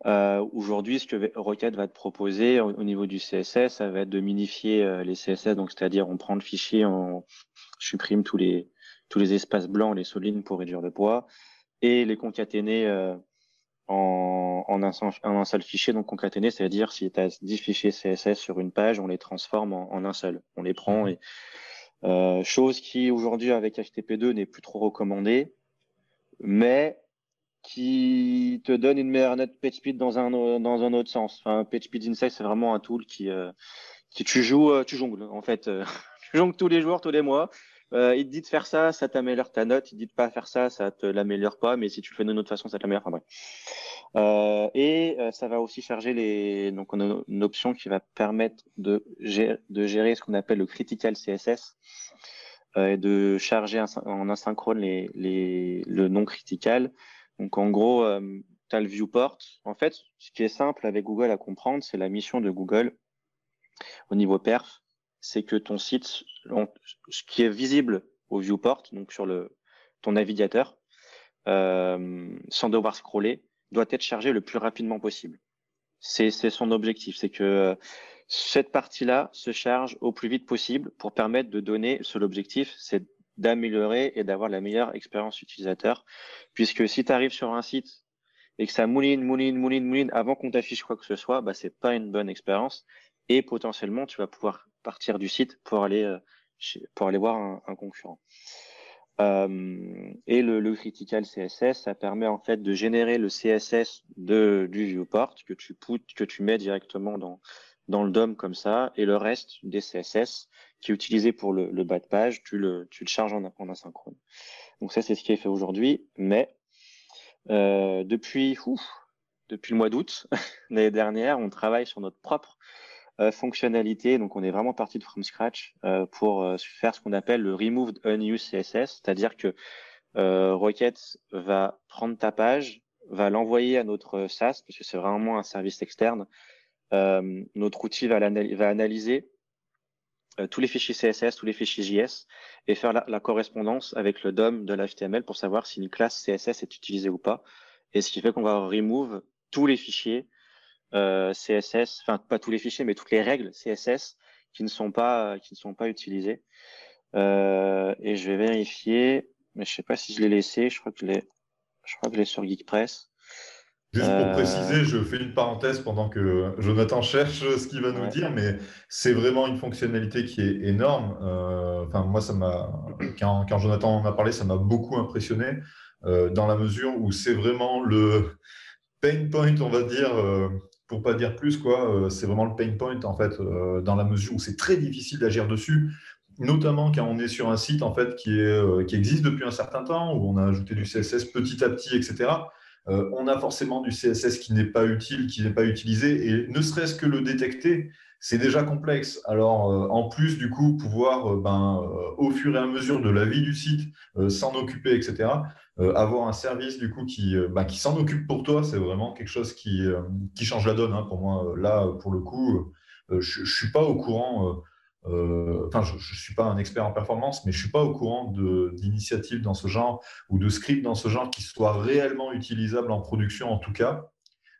Euh, Aujourd'hui, ce que Rocket va te proposer au, niveau du CSS, ça va être de minifier euh, les CSS, donc c'est-à-dire on prend le fichier, on supprime tous les, tous les espaces blancs, les solines pour réduire le poids, et les concaténer en, en, un, en, un, seul fichier. Donc concaténer, c'est-à-dire si tu as 10 fichiers CSS sur une page, on les transforme en, en un seul. On les prend et euh, chose qui aujourd'hui avec HTTP2 n'est plus trop recommandée mais qui te donne une meilleure note PageSpeed dans un, dans un autre sens. Enfin, PageSpeed Insight, c'est vraiment un tool qui, euh, qui tu joues, euh, tu jongles, en fait. Euh, tu jongles tous les jours, tous les mois. il te dit de faire ça, ça t'améliore ta note. Il te dit de pas faire ça, ça te l'améliore pas. Mais si tu le fais d'une autre façon, ça t'améliore. Enfin, et ça va aussi charger les. Donc, on a une option qui va permettre de de gérer ce qu'on appelle le critical CSS. Euh, et de charger en asynchrone les, les, le non critical. Donc en gros, euh, tu as le viewport. En fait, ce qui est simple avec Google à comprendre, c'est la mission de Google au niveau perf, c'est que ton site, ce qui est visible au viewport, donc sur le, ton navigateur, euh, sans devoir scroller, doit être chargé le plus rapidement possible. C'est son objectif, c'est que cette partie-là se charge au plus vite possible pour permettre de donner, sur l'objectif, c'est d'améliorer et d'avoir la meilleure expérience utilisateur. Puisque si tu arrives sur un site et que ça mouline, mouline, mouline, mouline avant qu'on t'affiche quoi que ce soit, bah, c'est pas une bonne expérience. Et potentiellement, tu vas pouvoir partir du site pour aller, euh, pour aller voir un, concurrent. Euh, et le, le, critical CSS, ça permet en fait de générer le CSS de, du viewport que tu que tu mets directement dans, dans le DOM comme ça, et le reste des CSS qui est utilisé pour le, bas de page, tu le, tu le charges en, en asynchrone. Donc ça, c'est ce qui est fait aujourd'hui, mais euh, depuis, depuis le mois d'août l'année dernière, on travaille sur notre propre euh, fonctionnalité. Donc, on est vraiment parti de from scratch euh, pour faire ce qu'on appelle le removed unused CSS, c'est-à-dire que Rocket va prendre ta page, va l'envoyer à notre SaaS, parce que c'est vraiment un service externe. Notre outil va, va analyser tous les fichiers CSS, tous les fichiers JS, et faire la, la correspondance avec le DOM de l'HTML pour savoir si une classe CSS est utilisée ou pas. Et ce qui fait qu'on va remove tous les fichiers euh, CSS, enfin pas tous les fichiers, mais toutes les règles CSS qui ne sont pas qui ne sont pas utilisées. Euh, et je vais vérifier, mais je sais pas si je l'ai laissé. Je crois que je l'ai, je crois que je l'ai sur Geekpress. Juste pour euh, préciser, je fais une parenthèse pendant que Jonathan cherche ce qu'il va nous dire, mais c'est vraiment une fonctionnalité qui est énorme. Euh, enfin, moi, ça m'a quand, quand, Jonathan en a parlé, ça m'a beaucoup impressionné euh, dans la mesure où c'est vraiment le pain point, on va dire, pour pas dire plus, quoi. c'est vraiment le pain point en fait, dans la mesure où c'est très difficile d'agir dessus notamment quand on est sur un site en fait qui, est, qui existe depuis un certain temps, où on a ajouté du CSS petit à petit, etc. Euh, on a forcément du CSS qui n'est pas utile, qui n'est pas utilisé, et ne serait-ce que le détecter, c'est déjà complexe. Alors, euh, en plus, du coup, pouvoir, euh, ben, au fur et à mesure de la vie du site, s'en occuper, etc., avoir un service, du coup, qui, ben, qui s'en occupe pour toi, c'est vraiment quelque chose qui, qui change la donne. Hein, pour moi, là, pour le coup, je ne suis pas au courant enfin, je ne suis pas un expert en performance, mais je ne suis pas au courant d'initiatives dans ce genre ou de scripts dans ce genre qui soient réellement utilisables en production, en tout cas.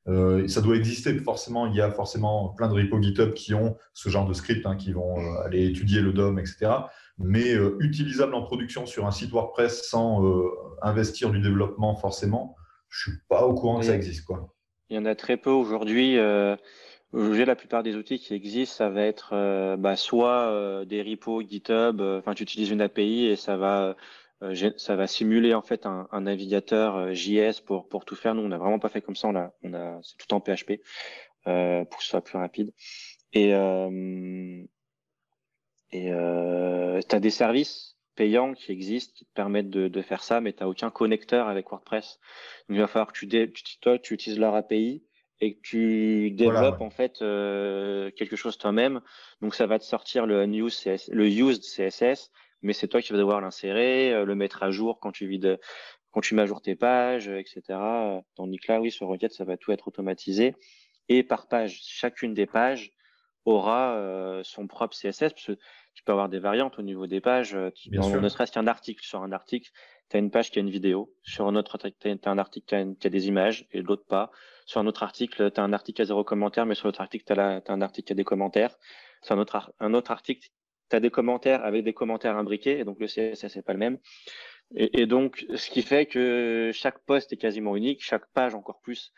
Euh, ça doit exister forcément. Il y a forcément plein de repos GitHub qui ont ce genre de scripts, hein, qui vont euh, aller étudier le DOM, etc. Mais utilisable en production sur un site WordPress sans investir du développement forcément, je ne suis pas au courant que ça existe. Quoi. Il y en a très peu aujourd'hui. Aujourd'hui, la plupart des outils qui existent, ça va être euh, bah, soit euh, des repos GitHub, euh, enfin tu utilises une API et ça va ça va simuler en fait un, un navigateur JS pour pour tout faire. Nous, on n'a vraiment pas fait comme ça. On a on a c'est tout en PHP pour que ce soit plus rapide. Et et tu as des services payants qui existent qui te permettent de, de faire ça, mais tu n'as aucun connecteur avec WordPress. Donc il va falloir que tu, tu toi tu utilises leur API et que tu développes en fait euh, quelque chose toi-même. Donc ça va te sortir le unused CSS, le used CSS, mais c'est toi qui vas devoir l'insérer, euh, le mettre à jour quand tu vides, quand tu mets à jour tes pages, etc. Tandis que là, oui, sur Rocket, ça va tout être automatisé. Et par page, chacune des pages aura euh, son propre CSS, parce que tu peux avoir des variantes au niveau des pages. Bien ne serait-ce qu'un article sur un article, tu as une page qui a une vidéo. Sur un autre, tu as, un article qui a, qui a des images et l'autre pas. Sur un autre article, tu as un article à zéro commentaire, mais sur l'autre article, tu as, un article qui a des commentaires. Sur un autre, un autre article, tu as des commentaires avec des commentaires imbriqués, et donc le CSS n'est pas le même. Et, et, donc, ce qui fait que chaque poste est quasiment unique, chaque page encore plus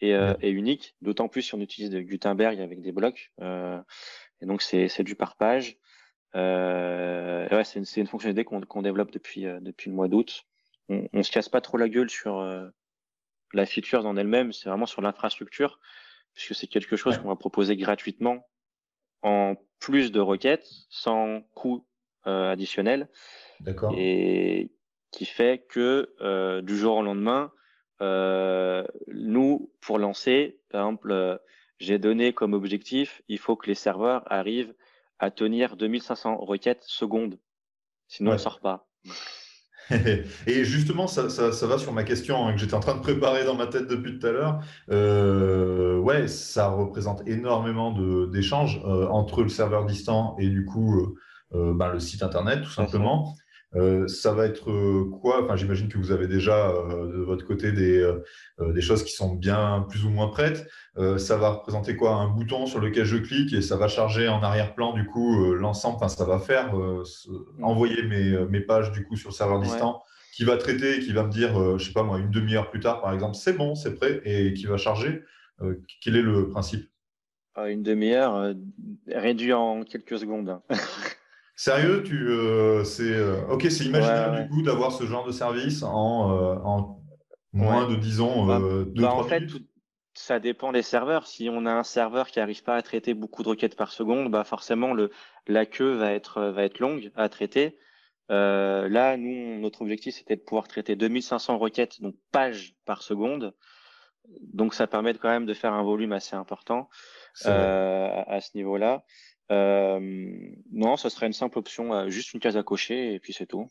est, euh, est unique, d'autant plus si on utilise de Gutenberg avec des blocs. Euh, et donc, c'est du par page. Euh, ouais, c'est une, une, fonctionnalité qu'on développe depuis, euh, depuis le mois d'août. On, on se casse pas trop la gueule sur, euh, la feature en elle-même, c'est vraiment sur l'infrastructure, puisque c'est quelque chose qu'on va proposer gratuitement en plus de requêtes, sans coût euh, additionnel. D'accord. Et qui fait que euh, du jour au lendemain, euh, nous, pour lancer, par exemple, j'ai donné comme objectif, il faut que les serveurs arrivent à tenir 2500 requêtes secondes. Sinon, on ne sort pas. Et justement, ça, va sur ma question hein, que j'étais en train de préparer dans ma tête depuis tout à l'heure. Euh, ouais, ça représente énormément d'échanges euh, entre le serveur distant et du coup euh, ben, le site internet, tout simplement. Ça va être quoi? Enfin, j'imagine que vous avez déjà de votre côté des, des, choses qui sont bien plus ou moins prêtes. ça va représenter quoi? Un bouton sur lequel je clique et ça va charger en arrière-plan du coup l'ensemble. Enfin, ça va faire envoyer mes, mes, pages du coup sur le serveur distant qui va traiter et qui va me dire, euh, je sais pas moi, une demi-heure plus tard, par exemple, c'est bon, c'est prêt, et qui va charger. Euh, quel est le principe? Ah, Une demi-heure euh, réduit en quelques secondes. Sérieux, tu, c'est ok, c'est imaginaire du coup d'avoir ce genre de service en, moins de disons bah, deux, bah, en fait, ça dépend des serveurs. Si on a un serveur qui n'arrive pas à traiter beaucoup de requêtes par seconde, bah forcément le, la queue va être, va être longue à traiter. Euh, là, nous, notre objectif, c'était de pouvoir traiter 2500 requêtes, donc pages par seconde. Donc, ça permet quand même de faire un volume assez important euh, à, ce niveau-là. Euh, non, ce serait une simple option, juste une case à cocher et puis c'est tout.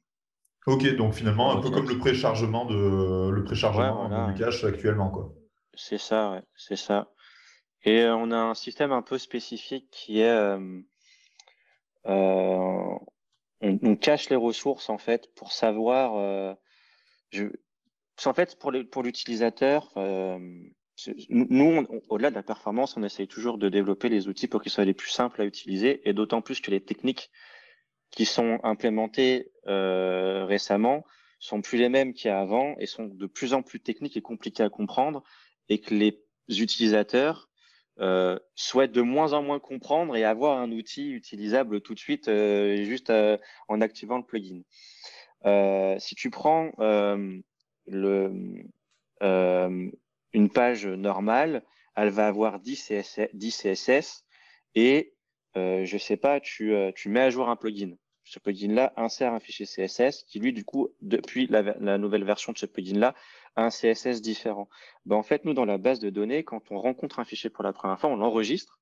Ok, donc finalement, un peu comme le préchargement de le préchargement du cache actuellement, quoi. C'est ça, ouais, c'est ça. Et on a un système un peu spécifique qui est on, cache les ressources en fait pour savoir. Euh, je, en fait, pour, pour l'utilisateur, euh, nous, au-delà de la performance, on essaye toujours de développer les outils pour qu'ils soient les plus simples à utiliser, et d'autant plus que les techniques qui sont implémentées euh, récemment sont plus les mêmes qu'il y a avant et sont de plus en plus techniques et compliquées à comprendre, et que les utilisateurs euh, souhaite de moins en moins comprendre et avoir un outil utilisable tout de suite euh, juste euh, en activant le plugin. si tu prends le, une page normale, elle va avoir 10 CSS, 10 CSS et je sais pas, tu, tu mets à jour un plugin ce plugin-là insère un fichier CSS qui, lui, du coup, depuis la, nouvelle version de ce plugin-là, a un CSS différent. Ben, en fait, nous, dans la base de données, quand on rencontre un fichier pour la première fois, on l'enregistre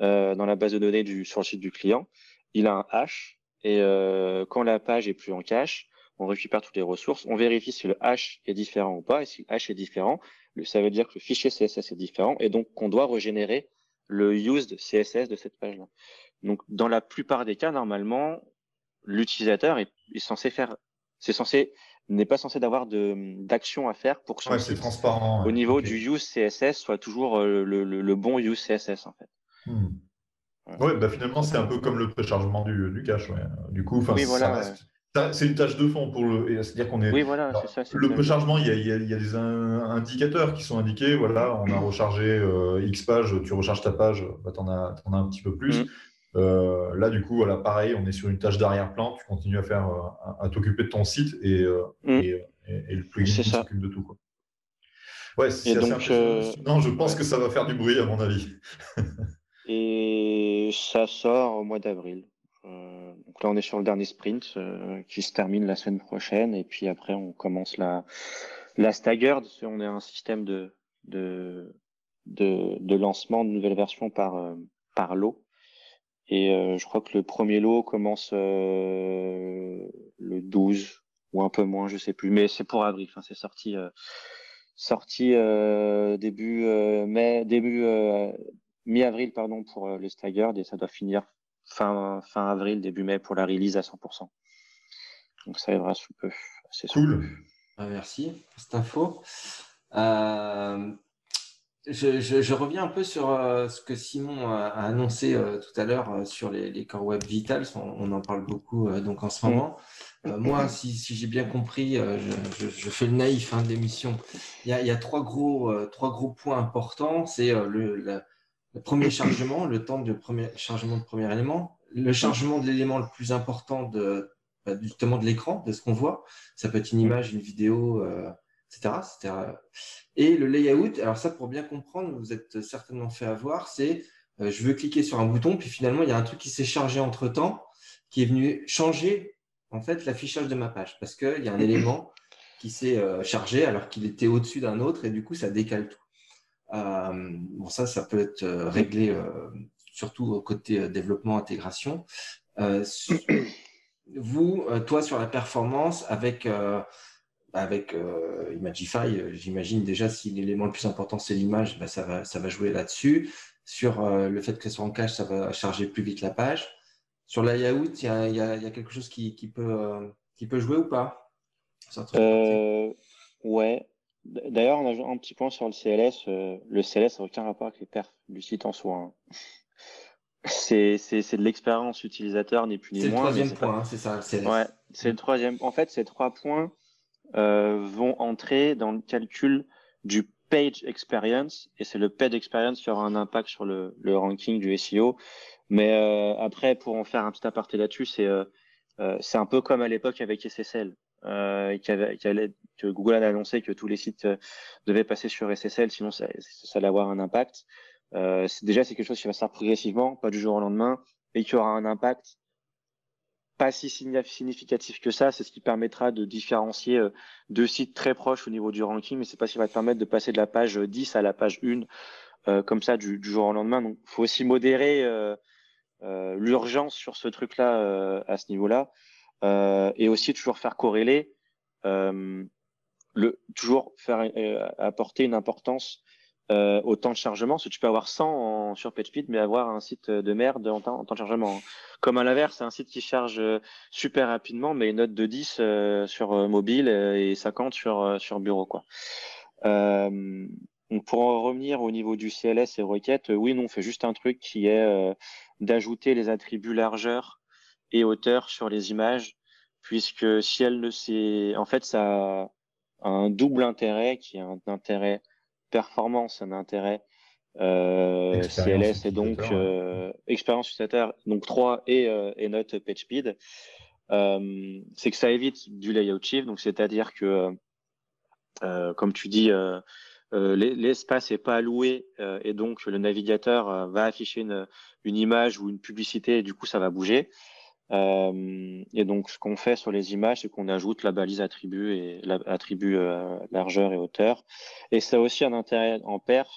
euh, dans la base de données du, sur le site du client. Il a un hash et euh, quand la page est plus en cache, on récupère toutes les ressources, on vérifie si le hash est différent ou pas. Et si le hash est différent, ça veut dire que le fichier CSS est différent et donc qu'on doit régénérer le used CSS de cette page-là. Donc, dans la plupart des cas, normalement, l'utilisateur est, censé faire, c'est censé, n'est pas censé d'avoir d'action à faire pour que son ouais, transparent, au niveau du use CSS soit toujours euh, le, bon use CSS en fait. Hmm. Ouais, bah finalement c'est un peu comme le préchargement du, du cache. Du coup, oui, voilà, c'est une tâche de fond pour le. C'est-à-dire qu'on est. Oui, voilà, ça, Le préchargement, il y, a, il, y a, des indicateurs qui sont indiqués. Voilà, on a rechargé euh, X pages, tu recharges ta page, bah, tu en, as un petit peu plus. Hmm. Euh, là, du coup, voilà, pareil, on est sur une tâche d'arrière-plan. Tu continues à faire, euh, à, t'occuper de ton site et, mm. le plugin s'occupe de tout. Quoi. Ouais, c'est assez Non, je pense que ça va faire du bruit, à mon avis. et ça sort au mois d'avril. Donc là, on est sur le dernier sprint qui se termine la semaine prochaine. Et puis après, on commence la, la staggered. On est un système de, de, de, de lancement de nouvelles versions par, par lot. Et euh, je crois que le premier lot commence euh, le 12 ou un peu moins, je sais plus. Mais c'est pour avril. Enfin, c'est sorti euh, sorti début mai, début mi-avril pardon pour le Staggered et ça doit finir fin fin avril, début mai pour la release à 100%. Donc ça arrivera sous peu. cool. Ah, merci pour cette info. Euh, je, reviens un peu sur euh, ce que Simon a, annoncé euh, tout à l'heure euh, sur les, Core Web Vitals. On, en parle beaucoup donc en ce moment. moi, si, j'ai bien compris, je, fais le naïf hein, de l'émission. Il, y a, trois, gros, trois gros points importants. C'est le, premier chargement, le temps de premier, chargement de premier élément, le chargement de l'élément le plus important de, bah, justement de l'écran, de ce qu'on voit. Ça peut être une image, une vidéo etc., Et le layout, alors ça pour bien comprendre, vous êtes certainement fait avoir, c'est euh, je veux cliquer sur un bouton, puis finalement il y a un truc qui s'est chargé entre temps, qui est venu changer en fait l'affichage de ma page, parce qu'il y a un élément qui s'est euh, chargé alors qu'il était au-dessus d'un autre, et du coup ça décale tout. Euh, bon ça, ça peut être réglé surtout au côté développement intégration. vous, toi sur la performance avec avec euh, Imagify, euh, j'imagine déjà si l'élément le plus important c'est l'image, bah, ça, va, ça va jouer là-dessus. Sur euh, le fait que soit en cache, ça va charger plus vite la page. Sur la layout, il y a, y a, quelque chose qui, qui peut, qui peut jouer ou pas? Ouais. D'ailleurs, on a un petit point sur le CLS. le CLS n'a aucun rapport avec les perfs du site en soi. Hein. C'est de l'expérience utilisateur, ni plus ni moins. C'est le troisième point, hein, c'est ça. Ouais, c'est le troisième. En fait, ces trois points euh, vont entrer dans le calcul du page experience, et c'est le page experience qui aura un impact sur le, le ranking du SEO. Mais euh, après, pour en faire un petit aparté là-dessus, c'est euh, euh c'est un peu comme à l'époque avec SSL. Euh, avait, que Google a annoncé que tous les sites euh, devaient passer sur SSL, sinon ça, allait avoir un impact. Euh, déjà, c'est quelque chose qui va se faire progressivement, pas du jour au lendemain, et qui aura un impact pas si significatif que ça. C'est ce qui permettra de différencier deux sites très proches au niveau du ranking, mais c'est pas ce qui va te permettre de passer de la page 10 à la page 1 euh, comme ça du, jour au lendemain. Donc, faut aussi modérer l'urgence sur ce truc-là à ce niveau-là, et aussi toujours faire corréler, le, toujours faire apporter une importance euh, au temps de chargement. Tu peux avoir 100 en, sur PageSpeed, mais avoir un site de merde en temps, en temps de chargement. Comme à l'inverse, c'est un site qui charge euh, super rapidement, mais une note de 10 euh, sur euh, mobile et 50 sur, sur bureau. Quoi. donc pour en revenir au niveau du CLS et requêtes, oui, non, on fait juste un truc qui est d'ajouter les attributs largeur et hauteur sur les images, puisque si elle ne sait, en fait, ça a un double intérêt qui est un intérêt performance, un intérêt euh, CLS et donc euh, expérience utilisateur, donc 3 et, euh, et note PageSpeed, euh, c'est que ça évite du layout shift, donc c'est-à-dire que, comme tu dis, l'espace n'est pas alloué et donc le navigateur va afficher une, une, image ou une publicité et du coup ça va bouger. Euh, et donc, ce qu'on fait sur les images, c'est qu'on ajoute la balise attribut et l'attribut euh, largeur et hauteur. Et ça a aussi un intérêt en perf,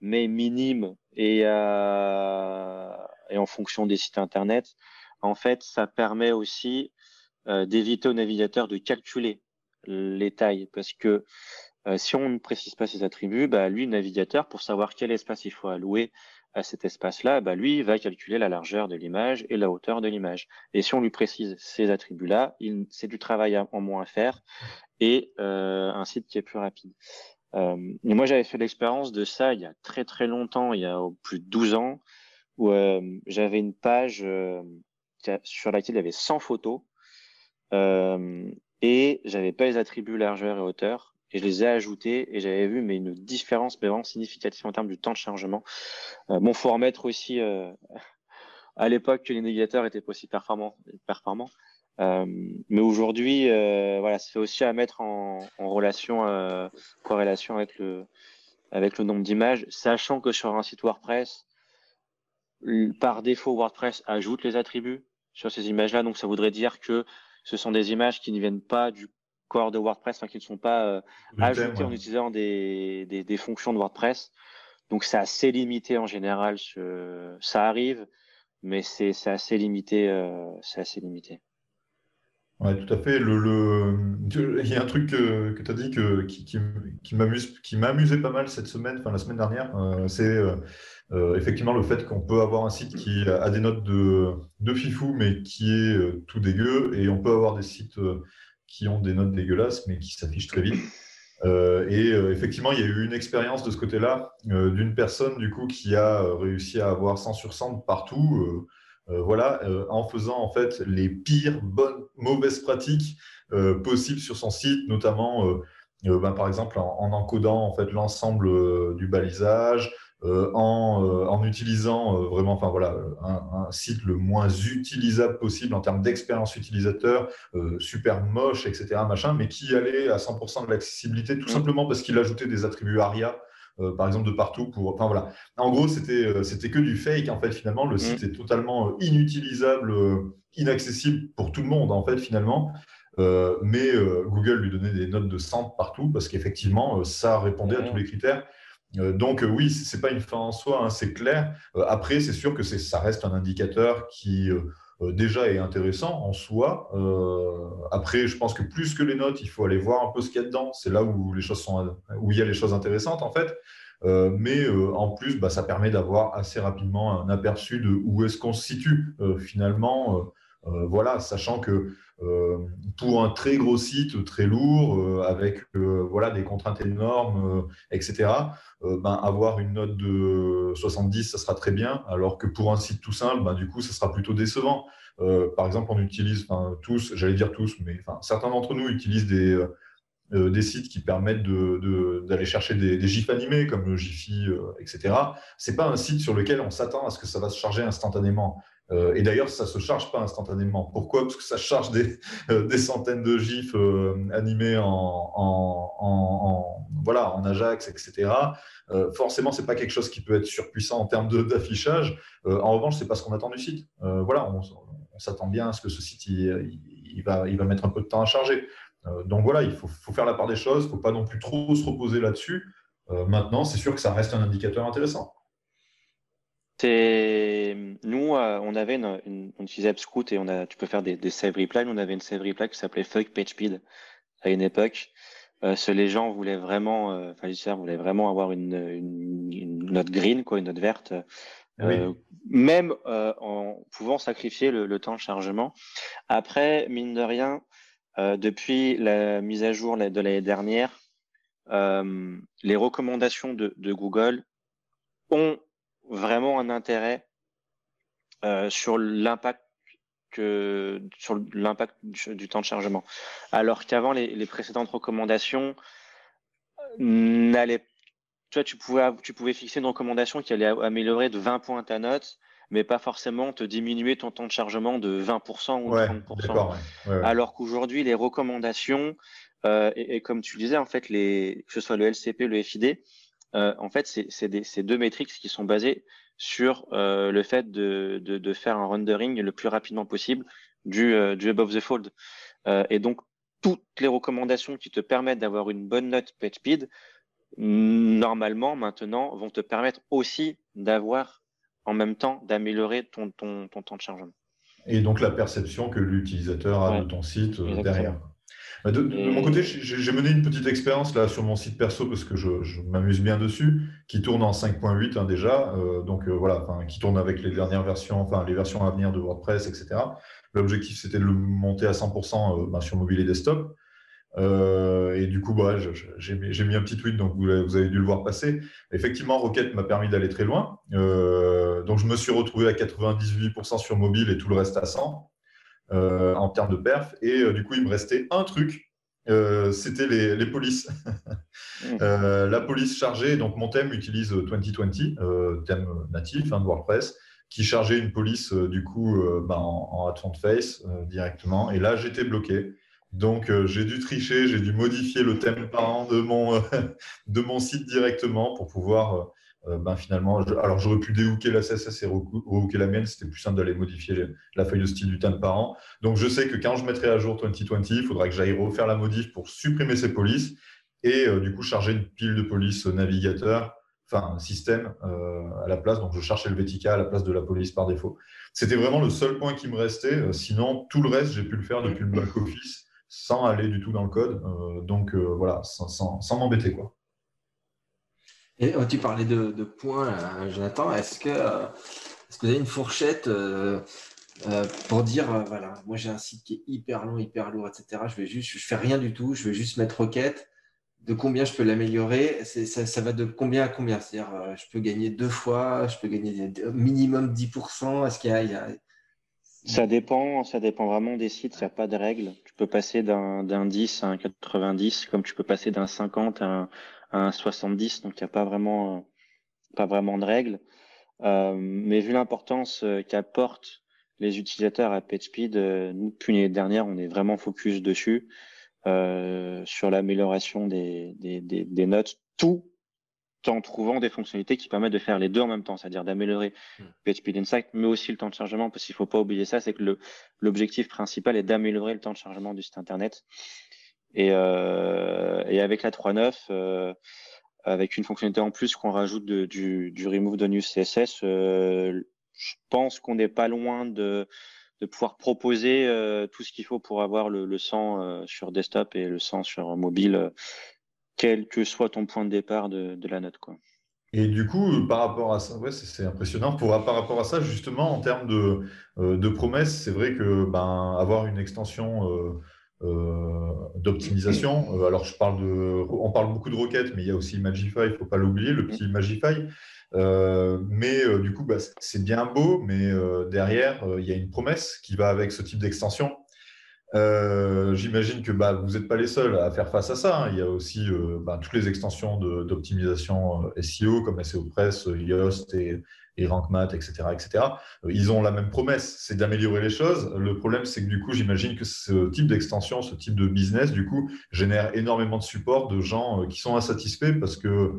mais minime et, euh, et en fonction des sites internet. En fait, ça permet aussi euh, d'éviter au navigateur de calculer les tailles, parce que si on ne précise pas ces attributs, bah, lui, le navigateur, pour savoir quel espace il faut allouer à cet espace-là, bah, lui va calculer la largeur de l'image et la hauteur de l'image. Et si on lui précise ces attributs-là, c'est du travail en moins à faire et euh, un site qui est plus rapide. Euh, et moi, j'avais fait l'expérience de ça il y a très très longtemps, il y a plus de 12 ans, où euh, j'avais une page euh, sur laquelle il y avait 100 photos et j'avais pas les attributs largeur et hauteur et je les ai ajoutés et j'avais vu mais une différence mais vraiment significative en termes du temps de chargement. Euh, bon, faut remettre aussi euh, à l'époque que les navigateurs étaient pas aussi performants. Euh, mais aujourd'hui, voilà, c'est aussi à mettre en, relation, corrélation avec le avec le nombre d'images, sachant que sur un site WordPress, par défaut, WordPress ajoute les attributs sur ces images-là, donc ça voudrait dire que ce sont des images qui ne viennent pas du corps de WordPress, enfin, qui ne sont pas euh, ajoutés en utilisant des, des, des, fonctions de WordPress. Donc c'est assez limité en général. Ce... Ça arrive, mais c'est assez limité. Euh, c'est assez limité. Ouais, tout à fait. Le, le... Il y a un truc que, que tu as dit que, qui, qui, qui m'a amusé pas mal cette semaine, enfin la semaine dernière. Euh, c'est euh, euh, effectivement le fait qu'on peut avoir un site qui a des notes de, de fifou, mais qui est euh, tout dégueu. Et on peut avoir des sites qui ont des notes dégueulasses, mais qui s'affichent très vite. Euh, et euh, effectivement, il y a eu une expérience de ce côté-là euh, d'une personne du coup qui a réussi à avoir 100 sur 100 partout, voilà, en faisant en fait les pires bonnes mauvaises pratiques possibles sur son site, notamment ben, par exemple en, en, encodant en fait l'ensemble du balisage, euh, en, euh, en, utilisant euh, vraiment enfin, voilà, un, un, site le moins utilisable possible en termes d'expérience utilisateur, super moche, etc. Machin, mais qui allait à 100% de l'accessibilité tout mmh. simplement parce qu'il ajoutait des attributs ARIA. Par exemple de partout pour enfin voilà en gros c'était c'était que du fake en fait finalement le site mmh. est totalement inutilisable inaccessible pour tout le monde en fait finalement mais Google lui donnait des notes de 100 partout parce qu'effectivement ça répondait à tous les critères donc euh, oui, ce n'est pas une fin en soi, hein, c'est clair. Euh, après, c'est sûr que ça reste un indicateur qui déjà est intéressant en soi. après, je pense que plus que les notes, il faut aller voir un peu ce qu'il y a dedans. C'est là où les choses sont, où il y a les choses intéressantes en fait. mais en plus, bah, ça permet d'avoir assez rapidement un aperçu de où est-ce qu'on se situe finalement voilà, sachant que pour un très gros site, très lourd, avec voilà, des contraintes énormes, etc., ben, avoir une note de 70, ça sera très bien, alors que pour un site tout simple, ben, du coup, ça sera plutôt décevant. par exemple, on utilise, tous, j'allais dire tous, mais certains d'entre nous utilisent des, euh, des sites qui permettent d'aller chercher des, GIFs animés comme le Jiffy, euh, etc. Ce n'est pas un site sur lequel on s'attend à ce que ça va se charger instantanément. Euh, et d'ailleurs, ça ne se charge pas instantanément. Pourquoi? Parce que ça charge des, centaines de GIFs animés en, voilà, en Ajax, etc. forcément, ce n'est pas quelque chose qui peut être surpuissant en termes d'affichage. en revanche, ce n'est pas ce qu'on attend du site. voilà, on, s'attend bien à ce que ce site il, va, mettre un peu de temps à charger. Euh, donc voilà, il faut, faire la part des choses, il ne faut pas non plus trop se reposer là-dessus. Euh, maintenant, c'est sûr que ça reste un indicateur intéressant. Nous, euh, on avait une, on utilisait AppScout et on a, tu peux faire des, save replies. on avait une save reply qui s'appelait Fuck PageSpeed à une époque. les gens voulaient vraiment, enfin, les voulaient vraiment avoir une, note green, quoi, une note verte, même en pouvant sacrifier le, temps de chargement. Après, mine de rien, euh, depuis la mise à jour de l'année dernière, euh, les recommandations de, Google ont vraiment un intérêt euh, sur l'impact sur l'impact du, temps de chargement. Alors qu'avant, les, précédentes recommandations n'allaient tu tu pouvais, tu pouvais fixer une recommandation qui allait améliorer de 20 points ta note mais pas forcément te diminuer ton temps de chargement de 20% ou 30%. Alors qu'aujourd'hui, les recommandations, euh, et, comme tu disais, en fait, les, que ce soit le LCP, le FID, euh, en fait, c'est deux métriques qui sont basées sur euh, le fait de, de, faire un rendering le plus rapidement possible du, du above the fold. et donc, toutes les recommandations qui te permettent d'avoir une bonne note PageSpeed, normalement, maintenant, vont te permettre aussi d'avoir en même temps d'améliorer ton, ton, temps de chargement. Et donc la perception que l'utilisateur a de ton site euh, derrière. Bah, de, mon côté, j'ai mené une petite expérience là sur mon site perso parce que je, m'amuse bien dessus, qui tourne en 5.8 hein, déjà, euh, donc euh, voilà, qui tourne avec les dernières versions, enfin les versions à venir de WordPress, etc. L'objectif c'était de le monter à 100% bah, sur mobile et desktop. Euh, et du coup, bah, j'ai mis un petit tweet, donc vous, avez dû le voir passer. Effectivement, Rocket m'a permis d'aller très loin. Euh, donc, je me suis retrouvé à 98% sur mobile et tout le reste à 100 euh, en termes de perf. Et du coup, il me restait un truc. C'était les, polices. Mmh. la police chargée, donc mon thème utilise 2020, thème natif hein, de WordPress, qui chargeait une police du coup bah, en, en face directement. Et là, j'étais bloqué. Donc, euh, j'ai dû tricher, j'ai dû modifier le thème parent de mon, euh, de mon site directement pour pouvoir, euh, ben, finalement, alors j'aurais pu déhooker la CSS et rehooker la mienne, c'était plus simple d'aller modifier la feuille de style du thème parent. Donc, je sais que quand je mettrai à jour 2020, il faudra que j'aille refaire la modif pour supprimer ces polices et du coup charger une pile de police navigateur, enfin système à la place. Donc, je cherchais le VTK à la place de la police par défaut. C'était vraiment le seul point qui me restait. sinon, tout le reste, j'ai pu le faire depuis le back-office sans aller du tout dans le code. Euh, donc euh, voilà, sans, m'embêter. quoi. Et oh, tu parlais de, points, Jonathan. Est-ce que, euh, est-ce que vous avez une fourchette pour dire voilà, moi j'ai un site qui est hyper long, hyper lourd, etc. Je vais juste, je fais rien du tout, je vais juste mettre requête. De combien je peux l'améliorer ça, va de combien à combien? C'est-à-dire, je peux gagner deux fois, je peux gagner minimum 10%. Est-ce qu'il y a, ça dépend, ça dépend vraiment des sites, il n'y a pas de règle. Tu peux passer d'un 10 à un 90, comme tu peux passer d'un 50 à un, 70, donc il n'y a pas vraiment, pas vraiment de règle. Euh, mais vu l'importance euh, qu'apportent les utilisateurs à PageSpeed, euh, nous, depuis l'année dernière, on est vraiment focus dessus, sur l'amélioration des, des, des notes, tout en trouvant des fonctionnalités qui permettent de faire les deux en même temps, c'est-à-dire d'améliorer hmm. PHP Insight, mais aussi le temps de chargement, parce qu'il ne faut pas oublier ça, c'est que l'objectif principal est d'améliorer le temps de chargement du site Internet. Et, euh, avec la 3.9, euh, avec une fonctionnalité en plus qu'on rajoute du, remove de CSS, euh, je pense qu'on n'est pas loin de, pouvoir proposer tout ce qu'il faut pour avoir le, le 100 sur desktop et le 100 sur mobile quel que soit ton point de départ de, la note. Quoi. Et du coup, par rapport à ça, ouais, c'est impressionnant. Pour, par rapport à ça, justement, en termes de, de promesses, c'est vrai que ben, avoir une extension euh, d'optimisation. Euh, alors, je parle de, on parle beaucoup de requêtes, mais il y a aussi Magify, il ne faut pas l'oublier, le petit Magify. Euh, mais du coup, bah, c'est bien beau, mais derrière, il y a une promesse qui va avec ce type d'extension. J'imagine que bah, vous n'êtes pas les seuls à faire face à ça. Hein. Il y a aussi bah, toutes les extensions d'optimisation SEO comme SEO Press, Yoast et, et RankMath, etc., etc. Euh, ils ont la même promesse, c'est d'améliorer les choses. Le problème, c'est que du coup, j'imagine que ce type d'extension, ce type de business, du coup, génère énormément de support de gens euh, qui sont insatisfaits parce que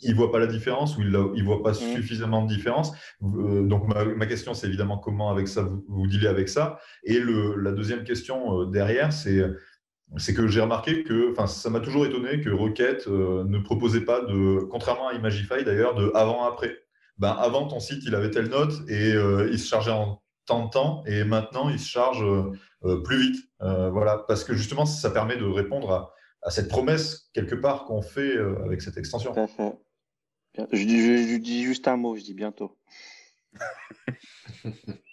ils voient pas la différence ou ils ne voient pas mmh. suffisamment de différence. Euh, donc, ma, question, c'est évidemment comment avec ça vous, vous dealez avec ça. Et le, la deuxième question derrière, c'est c'est que j'ai remarqué que, enfin, ça m'a toujours étonné que Rocket ne proposait pas de, contrairement à Imagify d'ailleurs, de avant-après. Ben, avant ton site, il avait telle note et euh, il se chargeait en tant de temps et maintenant il se charge euh, plus vite. Euh, voilà, parce que justement, ça permet de répondre à, cette promesse quelque part qu'on fait avec cette extension. Je dis, je dis juste un mot, je dis bientôt.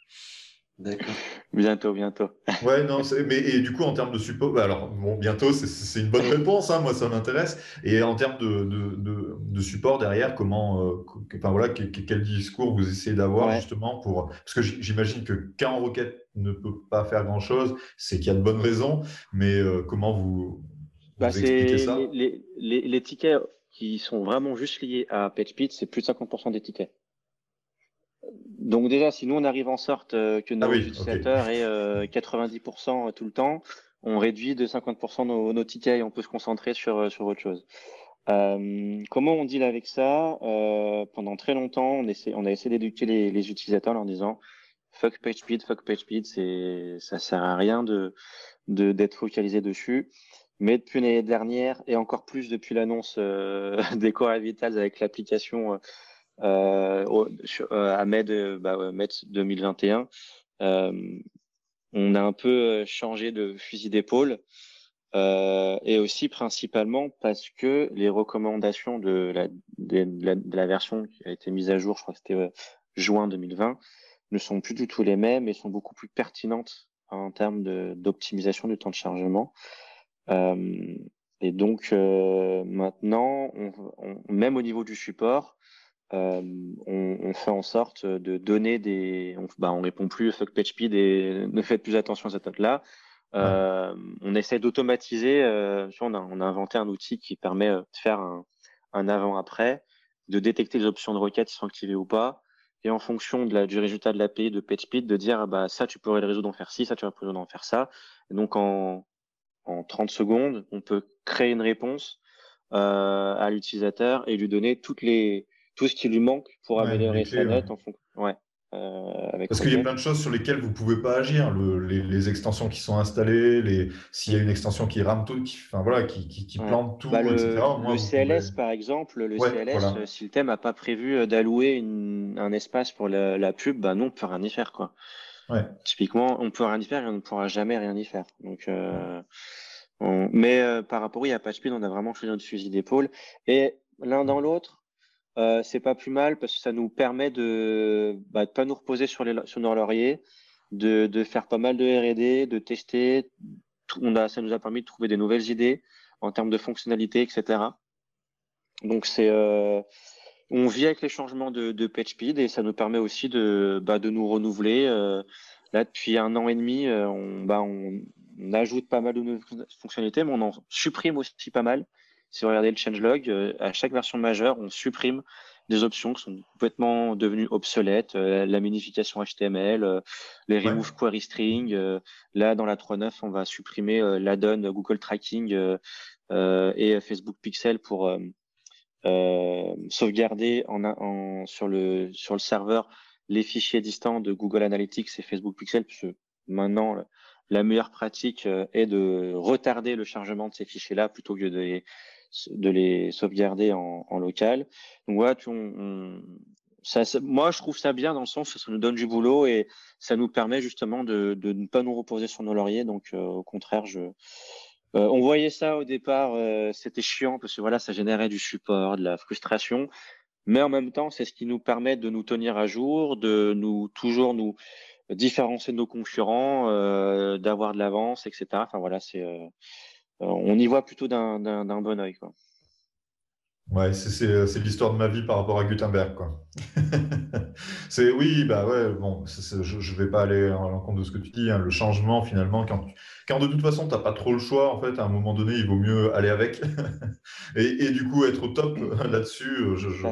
D'accord. Bientôt, bientôt. ouais, non, mais et du coup, en termes de support, bah, alors, bon, bientôt, c'est une bonne réponse, hein, moi, ça m'intéresse. Et en termes de, de, de, support derrière, comment, euh, enfin voilà, quel, discours vous essayez d'avoir justement pour. Parce que j'imagine que quand Rocket ne peut pas faire grand-chose, c'est qu'il y a de bonnes raisons, mais euh, comment vous, bah, expliquez ça? les, les, les, tickets qui sont vraiment juste liés à PageSpeed, c'est plus de 50% des tickets. Donc déjà, si nous on arrive en sorte euh, que nos ah utilisateurs aient 90% euh, tout le temps, on réduit de 50% nos, tickets et on peut se concentrer sur, euh, sur autre chose. comment on deal avec ça? Pendant très longtemps, on, essaie, on a essayé d'éduquer les, utilisateurs en leur disant fuck PageSpeed, fuck PageSpeed, c'est ça sert à rien de d'être focalisé dessus. Mais depuis l'année dernière et encore plus depuis l'annonce des Core Vitals avec l'application euh, euh, à mai, de, bah, 2021, euh, on a un peu changé de fusil d'épaule. Euh, et aussi principalement parce que les recommandations de la, version qui a été mise à jour, je crois que c'était juin 2020, ne sont plus du tout les mêmes et sont beaucoup plus pertinentes en termes d'optimisation du temps de chargement. Euh, et donc maintenant, même au niveau du support, euh, on, on, fait en sorte de donner des. On, bah, on répond plus fuck PageSpeed et ne faites plus attention à cette note-là. Euh, on essaie d'automatiser. Euh, on, a, on a inventé un outil qui permet de faire un, un avant-après, de détecter les options de requête qui sont activées ou pas, et en fonction de la, du résultat de l'API de PageSpeed, de dire bah ça tu pourrais le résoudre en faire ci, ça tu pourrais le résoudre en faire ça. Et donc en, en 30 secondes, on peut créer une réponse à l'utilisateur et lui donner toutes les tout ce qui lui manque pour améliorer sa note en fonction. Ouais. Euh, Parce qu'il y a plein de choses sur lesquelles vous ne pouvez pas agir. les, extensions qui sont installées, les, s'il y a une extension qui rame tout, qui, enfin, voilà, qui, qui, plante tout, bah, le, etc. le CLS, par exemple, le CLS, euh, si le thème n'a pas prévu euh, d'allouer un espace pour la, pub, bah, non, on ne peut rien y faire. Quoi. Typiquement, on ne peut rien y faire et on ne pourra jamais rien y faire. Donc, Mais par rapport oui, à PageSpeed, on a vraiment choisi notre fusil d'épaule. Et l'un dans l'autre, euh, c'est pas plus mal parce que ça nous permet de bah, de pas nous reposer sur, les, sur nos lauriers, de, de faire pas mal de R&D, de tester. On a, ça nous a permis de trouver des nouvelles idées en termes de fonctionnalités, etc. Donc c'est euh, on vit avec les changements de, de PageSpeed et ça nous permet aussi de, bah, de nous renouveler. Euh, là, depuis un an et demi, on, bah, on, ajoute pas mal de nouvelles fonctionnalités, mais on en supprime aussi pas mal. Si vous regardez le changelog, euh, à chaque version majeure, on supprime des options qui sont complètement devenues obsolètes, euh, la minification HTML, euh, les remove query string. là, dans la 3.9, on va supprimer l'add-on Google Tracking et Facebook Pixel pour sauvegarder en, sur, le, sur le serveur les fichiers distants de Google Analytics et Facebook Pixel, puisque maintenant, la meilleure pratique est de retarder le chargement de ces fichiers-là plutôt que de les de les sauvegarder en, local. Donc voilà, ça, moi je trouve ça bien dans le sens que ça nous donne du boulot et ça nous permet justement de, ne pas nous reposer sur nos lauriers. Donc euh, au contraire, je, euh, on voyait ça au départ, euh, c'était chiant parce que voilà, ça générait du support, de la frustration. mais en même temps, c'est ce qui nous permet de nous tenir à jour, de nous toujours nous différencier de nos concurrents, d'avoir de l'avance, etc. Enfin voilà, c'est euh, on y voit plutôt d'un bon oeil. Quoi. Ouais, c'est l'histoire de ma vie par rapport à Gutenberg, quoi. c'est oui, bah ouais, bon, je, ne vais pas aller en l'encontre de ce que tu dis. Hein, le changement, finalement, quand, quand de toute façon, tu n'as pas trop le choix, en fait, à un moment donné, il vaut mieux aller avec. et, et, du coup, être au top là-dessus, je, je,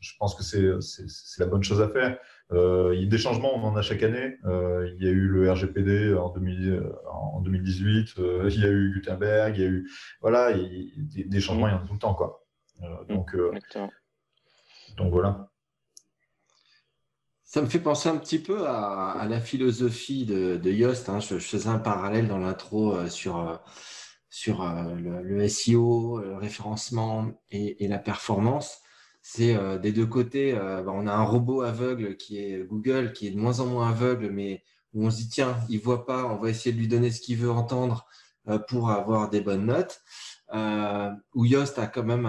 je, pense que c'est la bonne chose à faire. Euh, il y a des changements, on en a chaque année. Euh, il y a eu le RGPD en, 2000, en 2018, euh, il y a eu Gutenberg, il y a eu voilà, des, des, changements, il y en a tout le temps, quoi. Euh, mm, donc, euh, donc voilà. Ça me fait penser un petit peu à, la philosophie de, Yoast. Hein. Je, faisais un parallèle dans l'intro euh, sur, sur le, SEO, le référencement et, la performance. C'est des deux côtés. Bah, on a un robot aveugle qui est Google, qui est de moins en moins aveugle, mais où on se dit tiens, il voit pas, on va essayer de lui donner ce qu'il veut entendre pour avoir des bonnes notes euh, où Yoast a quand même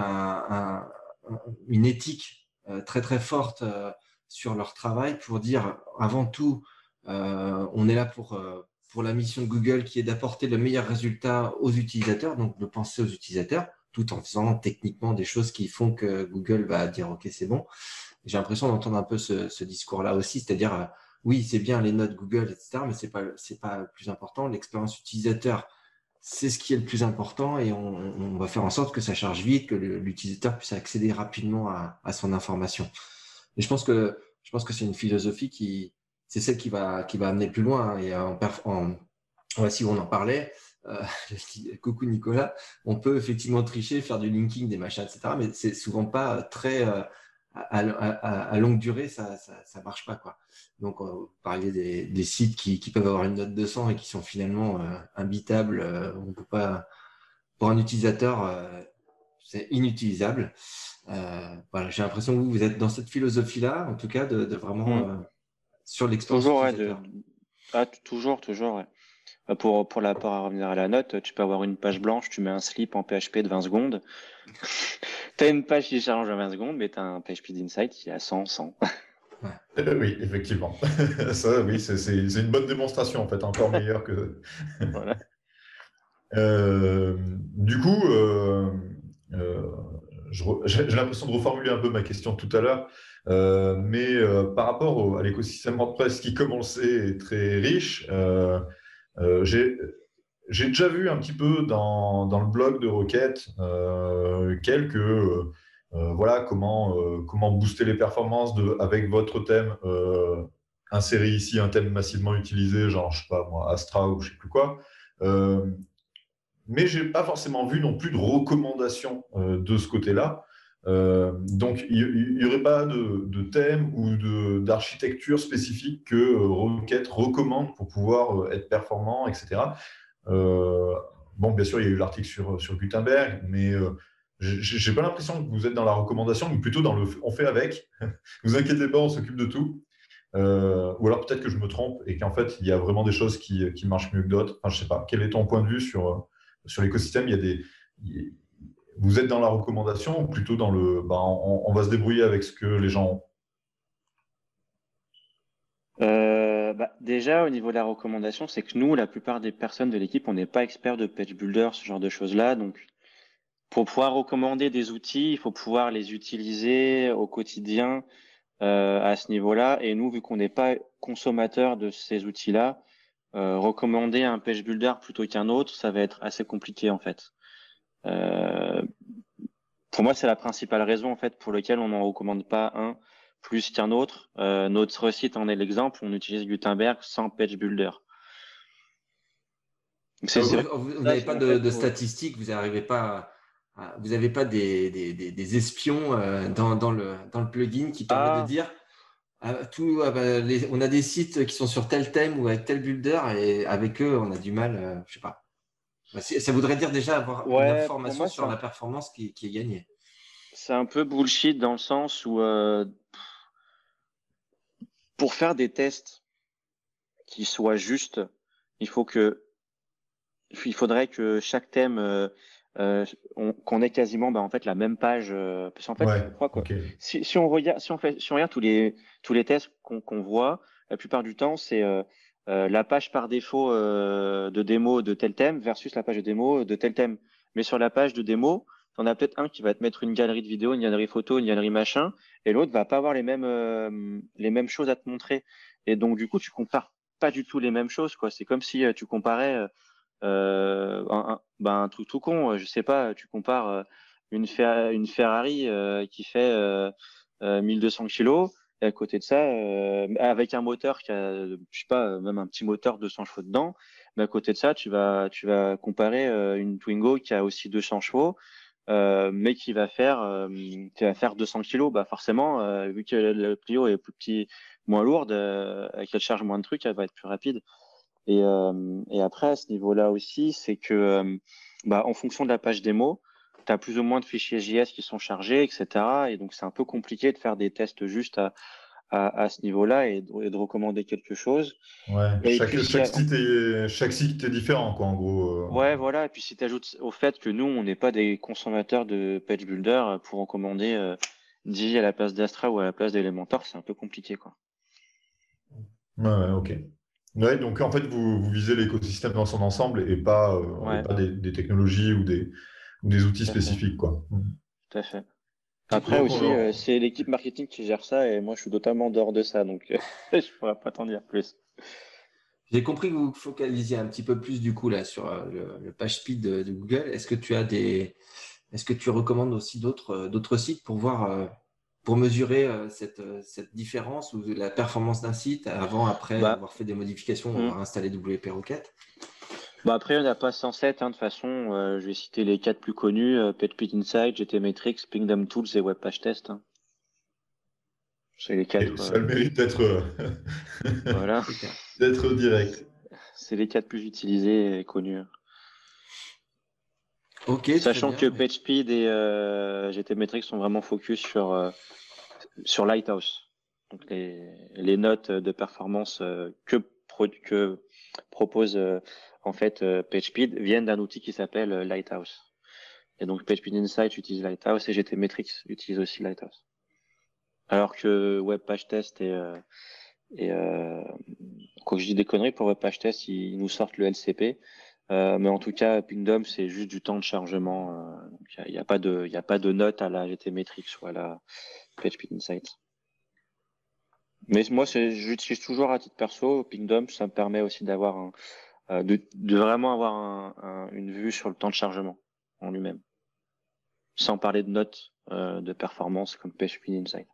une éthique euh, très très forte euh, sur leur travail pour dire avant tout, on est là pour, pour la mission de Google qui est d'apporter le meilleur résultat aux utilisateurs, donc de penser aux utilisateurs, tout en faisant techniquement des choses qui font que Google va dire OK, c'est bon. J'ai l'impression d'entendre un peu ce, discours-là aussi, c'est-à-dire oui, c'est bien les notes Google, etc., mais c'est pas c'est pas le plus important. L'expérience utilisateur c'est ce qui est le plus important et on, va faire en sorte que ça charge vite, que l'utilisateur puisse accéder rapidement à, son information. Et je pense que je pense que c'est une philosophie qui c'est celle qui va qui va amener plus loin. Hein. Et en, en si on en parlait, euh, coucou Nicolas, on peut effectivement tricher, faire du linking, des machins, etc. Mais c'est souvent pas très euh, à, longue durée, ça ne marche pas. Quoi. Donc, vous parliez des, sites qui, peuvent avoir une note de 100 et qui sont finalement euh, imbitables. Euh, on peut pas, pour un utilisateur, euh, c'est inutilisable. voilà, J'ai l'impression que vous, vous êtes dans cette philosophie-là, en tout cas, de, vraiment mmh. sur l'expérience. Toujours, ah, toujours, toujours. Bah, pour, pour l'apport à revenir à la note, tu peux avoir une page blanche, tu mets un slip en PHP de 20 secondes. tu as une page qui charge en 20 secondes, mais tu as un PHP d'Insight qui est à 100, 100. Euh, oui, effectivement. Ça, oui, c'est une bonne démonstration, en fait, encore meilleure que. voilà. Euh, du coup, euh, j'ai l'impression de reformuler un peu ma question tout à l'heure, mais par rapport à l'écosystème WordPress qui, comme on le sait, est très riche, euh, j'ai déjà vu un petit peu dans, le blog de Rocket euh, quelques euh, voilà comment comment booster les performances de, avec votre thème. insérer ici un thème massivement utilisé, genre je sais pas moi Astra ou je sais plus quoi. mais j'ai pas forcément vu non plus de recommandations de ce côté-là. Donc, il n'y aurait pas de, thème ou d'architecture spécifique que Rocket recommande pour pouvoir être performant, etc. bon, bien sûr, il y a eu l'article sur, sur Gutenberg, mais j'ai pas l'impression que vous êtes dans la recommandation, mais plutôt dans le on fait avec. vous inquiétez pas, on s'occupe de tout. ou alors peut-être que je me trompe et qu'en fait, il y a vraiment des choses qui, qui marchent mieux que d'autres. Enfin, je sais pas. Quel est ton point de vue sur, sur l'écosystème? Il y a des vous êtes dans la recommandation ou plutôt dans le bah, on, va se débrouiller avec ce que les gens ont? Euh, bah, Déjà, au niveau de la recommandation, c'est que nous, la plupart des personnes de l'équipe, on n'est pas experts de page builder, ce genre de choses-là. Donc, pour pouvoir recommander des outils, il faut pouvoir les utiliser au quotidien euh, à ce niveau-là. Et nous, vu qu'on n'est pas consommateur de ces outils-là, euh, recommander un page builder plutôt qu'un autre, ça va être assez compliqué en fait. Euh, pour moi, c'est la principale raison en fait pour laquelle on n'en recommande pas un plus qu'un autre. Euh, notre site en est l'exemple. On utilise Gutenberg sans page builder. vous n'avez pas de, statistiques, vous n'arrivez pas. vous n'avez pas des, des, espions euh, dans, dans, le, dans le plugin qui permettent de ah. dire ah, tout, ah, bah, on a des sites qui sont sur tel thème ou avec tel builder et avec eux on a du mal, je sais pas. Bah, ça voudrait dire déjà avoir une information sur la performance qui, est gagnée. C'est un peu bullshit dans le sens où euh, pour faire des tests qui soient justes, il faut que il faudrait que chaque thème euh, qu'on ait quasiment bah, en fait la même page. parce qu'en fait, je crois, quoi, si, si, on regarde, si on fait, si on regarde tous les tous les tests qu'on voit, la plupart du temps, c'est la page par défaut de démo de tel thème versus la page de démo de tel thème. Mais sur la page de démo, en as peut-être un qui va te mettre une galerie de vidéos, une galerie photo, une galerie machin, et l'autre va pas avoir les mêmes, euh, les mêmes choses à te montrer. Et donc, du coup, tu compares pas du tout les mêmes choses. quoi. C'est comme si euh, tu comparais euh, un, ben, un, truc tout con, je sais pas, tu compares une, une Ferrari qui fait 1200 kilos, et à côté de ça, avec un moteur qui a, je sais pas, même un petit moteur de 200 chevaux dedans, mais à côté de ça, tu vas, tu vas comparer une Twingo qui a aussi 200 chevaux, euh, mais qui va faire euh, qui va faire 200 kilos, bah forcément, euh, vu que le Clio est plus petit, moins lourde, qu'elle charge moins de trucs, elle va être plus rapide. Et, et après, à ce niveau-là aussi, c'est que bah, en fonction de la page démo, tu as plus ou moins de fichiers JS qui sont chargés, etc. Et donc, c'est un peu compliqué de faire des tests juste à, à, à ce niveau-là et, de recommander quelque chose. Ouais, chaque, chaque, site est, chaque, site est, différent, quoi, en gros. Euh. Ouais, voilà. Et puis si tu ajoutes au fait que nous, on n'est pas des consommateurs de Page Builder pour recommander euh, à la place d'Astra ou à la place d'Elementor, c'est un peu compliqué, quoi. Ouais, ok. Ouais, donc en fait, vous, vous visez l'écosystème dans son ensemble et pas, euh, pas des, des, technologies ou des, ou des outils spécifiques, quoi. Tout à fait. Après aussi, euh, c'est l'équipe marketing qui gère ça et moi je suis totalement dehors de ça, donc je ne pourrais pas t'en dire plus. J'ai compris que vous focalisiez un petit peu plus du coup là sur euh, le, page speed de, Google. Est-ce que tu as des, est-ce que tu recommandes aussi d'autres euh, d'autres sites pour voir, pour mesurer cette, cette différence ou la performance d'un site avant après bah, avoir fait des modifications, mmh. avoir installé WP Rocket? Bah après, il n'y en a pas 107. Hein, de toute façon, euh, je vais citer les quatre plus connus euh, PageSpeed Insight, GTmetrix, Pingdom Tools et WebPageTest. Test. Hein. C'est les quatre. ça a le mérite d'être euh, voilà. d'être direct. C'est les quatre plus utilisés et connus. Ok. Sachant que PageSpeed et euh, GTmetrix sont vraiment focus sur, sur Lighthouse. Donc les, les notes de performance que, que propose en fait, euh, PageSpeed viennent d'un outil qui s'appelle euh, Lighthouse. Et donc PageSpeed Insight utilise Lighthouse et GTmetrix utilise aussi Lighthouse. Alors que WebPageTest et, euh, que je dis des conneries pour WebPageTest, ils, nous sortent le LCP. Mais en tout cas, Pingdom, c'est juste du temps de chargement. Il n'y a, a, pas de, il a pas de note à la GTmetrix ou à la PageSpeed Insight. Mais moi, j'utilise toujours à titre perso Pingdom. Ça me permet aussi d'avoir un, de, de, vraiment avoir un, une vue sur le temps de chargement en lui-même, sans parler de notes euh, de performance comme PHP Insight.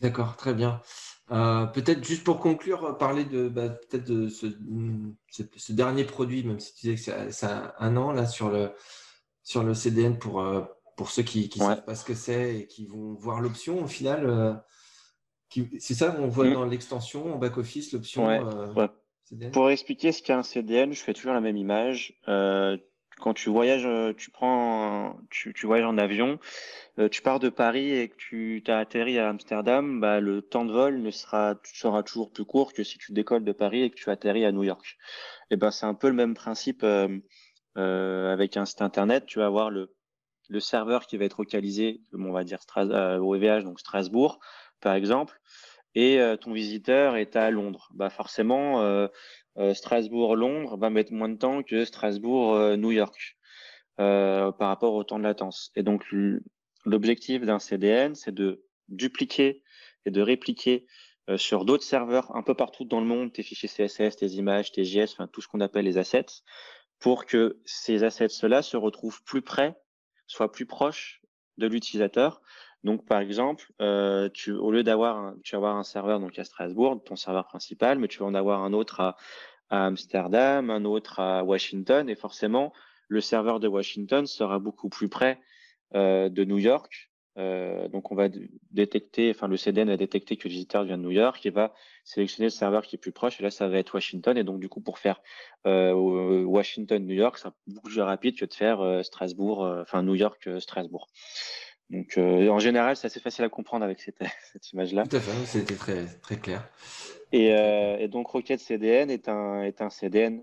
D'accord, très bien. Euh, peut-être juste pour conclure, parler de bah, peut-être de ce, ce, dernier produit, même si tu disais que c'est un an là sur le sur le CDN pour euh, pour ceux qui ne savent pas ce que c'est et qui vont voir l'option au final. Euh, c'est ça, on voit mm. dans l'extension en back office l'option. Ouais, pour expliquer ce qu'est un CDN, je fais toujours la même image. Euh, quand tu voyages, euh, tu prends, tu, voyages en avion, euh, tu pars de Paris et que tu as atterri à Amsterdam, bah, le temps de vol sera, toujours plus court que si tu décolles de Paris et que tu atterris à New York. Et ben c'est un peu le même principe avec un site internet. Tu vas avoir le, serveur qui va être localisé, on va dire au EVH, donc Strasbourg, par exemple et euh, ton visiteur est à Londres. Bah forcément, euh, euh, Strasbourg-Londres va mettre moins de temps que Strasbourg-New York par rapport au temps de latence. Et donc l'objectif d'un CDN, c'est de dupliquer et de répliquer sur d'autres serveurs un peu partout dans le monde tes fichiers CSS, tes images, tes JS, tout ce qu'on appelle les assets, pour que ces assets-là se retrouvent plus près, soient plus proches de l'utilisateur donc, par exemple, euh, tu, au lieu d'avoir vas avoir un serveur donc à Strasbourg, ton serveur principal, mais tu vas en avoir un autre à, Amsterdam, un autre à Washington, et forcément, le serveur de Washington sera beaucoup plus près euh, de New York. Euh, donc, on va détecter, enfin, le CDN va détecter que le visiteur vient de New York et va sélectionner le serveur qui est plus proche. Et là, ça va être Washington. Et donc, du coup, pour faire Washington-New York, c'est beaucoup plus rapide que de faire Strasbourg, enfin, New York-Strasbourg. Donc, euh, en général, c'est assez facile à comprendre avec cette, cette image-là. Tout à fait, c'était très, très clair. Et, euh, et, donc, Rocket CDN est un, est un CDN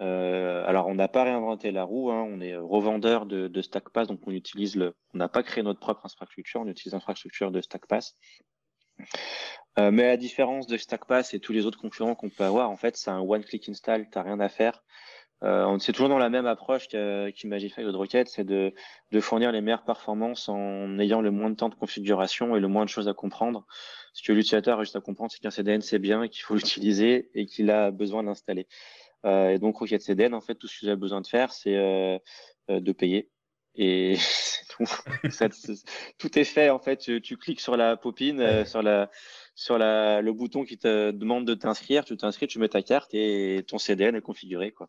alors, on n'a pas réinventé la roue, hein, on est revendeur de, de StackPass, donc on utilise le, on n'a pas créé notre propre infrastructure, on utilise l'infrastructure de StackPass. Euh, mais à la différence de StackPass et tous les autres concurrents qu'on peut avoir, en fait, c'est un one-click install, tu n'as rien à faire. Euh, c'est toujours dans la même approche qu'Imagify ou de Rocket, c'est de, de, fournir les meilleures performances en ayant le moins de temps de configuration et le moins de choses à comprendre. Ce que l'utilisateur a juste à comprendre, c'est qu'un CDN c'est bien, qu'il faut l'utiliser et qu'il a besoin d'installer. Euh, et donc Rocket CDN, en fait, tout ce que vous avez besoin de faire, c'est euh, euh de payer. Et tout. tout est fait en fait. Tu, tu cliques sur la popine, euh, sur la sur le bouton qui te demande de t'inscrire, tu t'inscris, tu mets ta carte et ton CDN est configuré. Quoi.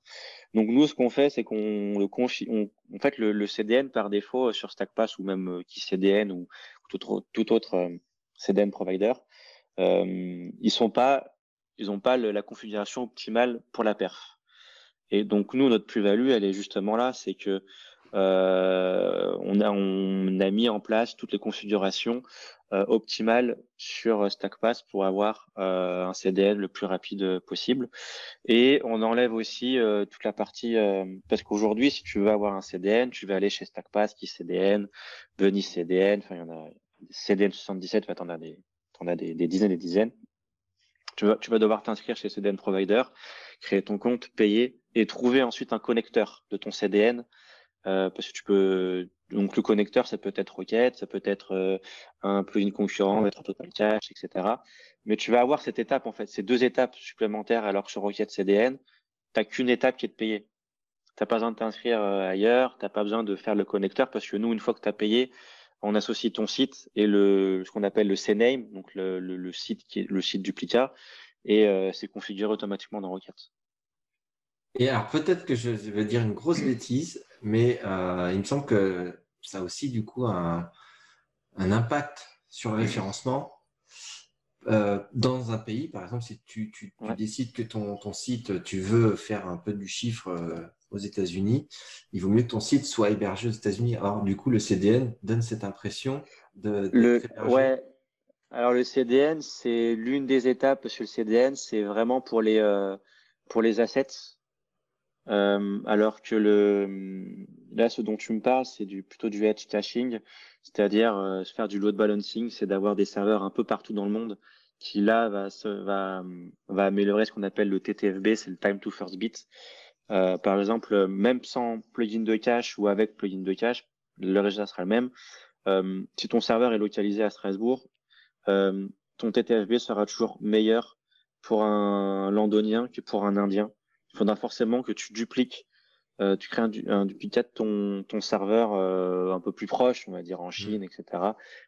Donc nous, ce qu'on fait, c'est qu'on le en fait, le, CDN par défaut sur StackPass ou même euh, qui CDN ou tout autre, euh, CDN provider, euh, ils sont pas, ils ont pas la configuration optimale pour la perf. Et donc nous, notre plus-value, elle est justement là, c'est que euh, on, a, mis en place toutes les configurations euh, optimales sur StackPass pour avoir euh, un CDN le plus rapide possible. Et on enlève aussi toute la partie, parce qu'aujourd'hui, si tu veux avoir un CDN, tu vas aller chez StackPass, qui CDN, Venice CDN, enfin il y en a CDN 77, tu en as des, dizaines et des dizaines. Tu vas devoir t'inscrire chez CDN Provider, créer ton compte, payer et trouver ensuite un connecteur de ton CDN euh, parce que tu peux donc le connecteur ça peut être Rocket, ça peut être euh, un plugin concurrent, être Total Cache, etc. Mais tu vas avoir cette étape en fait, ces deux étapes supplémentaires alors que sur Rocket CDN, t'as qu'une étape qui est de payer. T'as pas besoin de t'inscrire euh, ailleurs, t'as pas besoin de faire le connecteur parce que nous une fois que tu as payé, on associe ton site et le ce qu'on appelle le CNAME, donc le, le, le, site qui est le site duplicat et c'est configuré automatiquement dans Rocket. Et alors peut-être que je vais dire une grosse bêtise, mais euh, il me semble que ça a aussi du coup un, impact sur le référencement. Euh, dans un pays, par exemple, si tu, décides que ton, site, tu veux faire un peu du chiffre euh, aux États-Unis, il vaut mieux que ton site soit hébergé aux États-Unis. Alors, du coup, le CDN donne cette impression de. Le, ouais. Alors, le CDN, c'est l'une des étapes sur le CDN, c'est vraiment pour les, pour les assets euh, alors que le là, ce dont tu me parles, c'est du plutôt du edge caching, c'est-à-dire euh, faire du load balancing, c'est d'avoir des serveurs un peu partout dans le monde qui là va se, va va améliorer ce qu'on appelle le TTFB, c'est le time to first bit. Euh, par exemple, même sans plugin de cache ou avec plugin de cache, le résultat sera le même. Euh, si ton serveur est localisé à Strasbourg, ton TTFB sera toujours meilleur pour un londonien que pour un indien il faudra forcément que tu dupliques, euh, tu crées un, un duplicate de ton, ton serveur euh, un peu plus proche, on va dire en mmh. Chine, etc.,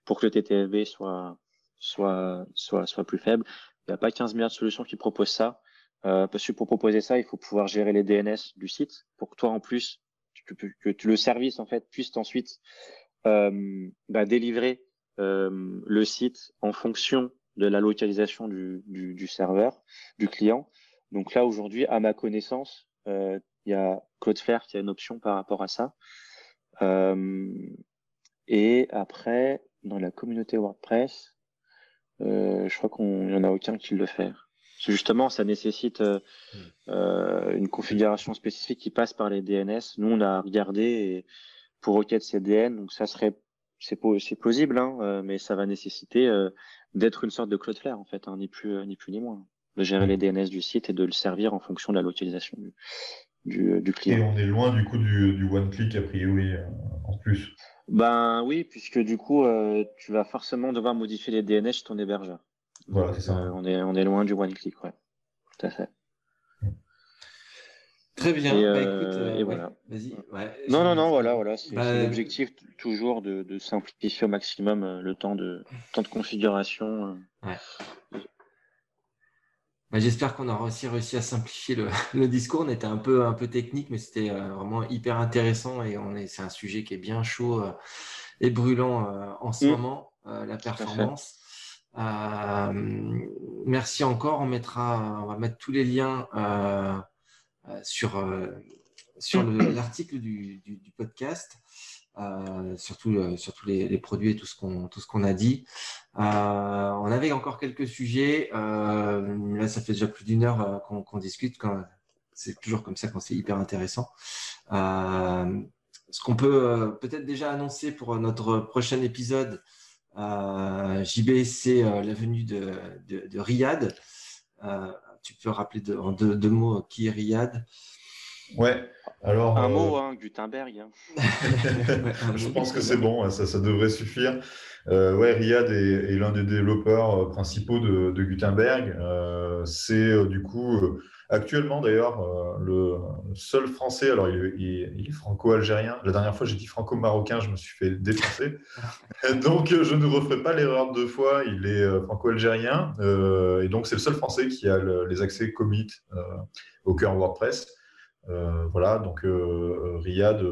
pour que le TTFB soit, soit, soit, soit plus faible. Il n'y a pas 15 milliards de solutions qui proposent ça. Euh, parce que pour proposer ça, il faut pouvoir gérer les DNS du site pour que toi, en plus, que, que, que le service en fait puisse ensuite euh, bah, délivrer euh, le site en fonction de la localisation du, du, du serveur, du client. Donc là, aujourd'hui, à ma connaissance, euh, il y a Cloudflare qui a une option par rapport à ça. Euh, et après, dans la communauté WordPress, euh, je crois qu'on n'y en a aucun qui le fait. Justement, ça nécessite euh, hmm. une configuration spécifique qui passe par les DNS. Nous, on a regardé et pour Rocket CDN, donc ça serait c'est plausible, hein, mais ça va nécessiter d'être une sorte de Cloudflare en fait, hein, ni plus ni plus ni moins de gérer les DNS du site et de le servir en fonction de la localisation du, du, client. Et on est loin du coup du, du one-click a priori euh, en plus. Ben oui, puisque du coup, euh, tu vas forcément devoir modifier les DNS chez ton hébergeur. Voilà, c'est ça. Euh, on, est, on est loin du one-click, ouais. Tout à fait. Très bien. Et, bah, écoute, voilà. Vas-y. non, non, non, voilà, voilà. C'est bah, l'objectif toujours de, de, simplifier au maximum le temps de, temps de configuration. Ouais. Bah, j'espère qu'on aura aussi réussi à simplifier le, discours. On était un peu, un peu technique, mais c'était euh, vraiment hyper intéressant et on est, c'est un sujet qui est bien chaud euh, et brûlant euh, en ce mmh. moment, la performance. merci encore. On mettra, on va mettre tous les liens sur, sur l'article du, du, podcast. Euh, surtout, euh, surtout les, produits et tout ce qu'on a dit. Euh, on avait encore quelques sujets. là, ça fait déjà plus d'une heure qu'on discute. C'est toujours comme ça quand c'est hyper intéressant. ce qu'on peut peut-être déjà annoncer pour notre prochain épisode, JB, c'est la venue de, de, Riyad. tu peux rappeler en deux, mots qui est Riyad Ouais, alors. Un mot, hein, Gutenberg. Hein. Je pense que c'est bon, ça, ça devrait suffire. Euh, ouais, Riyad est, l'un des développeurs euh, principaux de, Gutenberg. Euh, c'est du coup actuellement d'ailleurs le seul français. Alors il, est franco-algérien. La dernière fois j'ai dit franco-marocain, je me suis fait défoncer. donc je ne referai pas l'erreur deux fois. Il est franco-algérien et donc c'est le seul français qui a les accès commit au cœur WordPress. Voilà, donc Riyad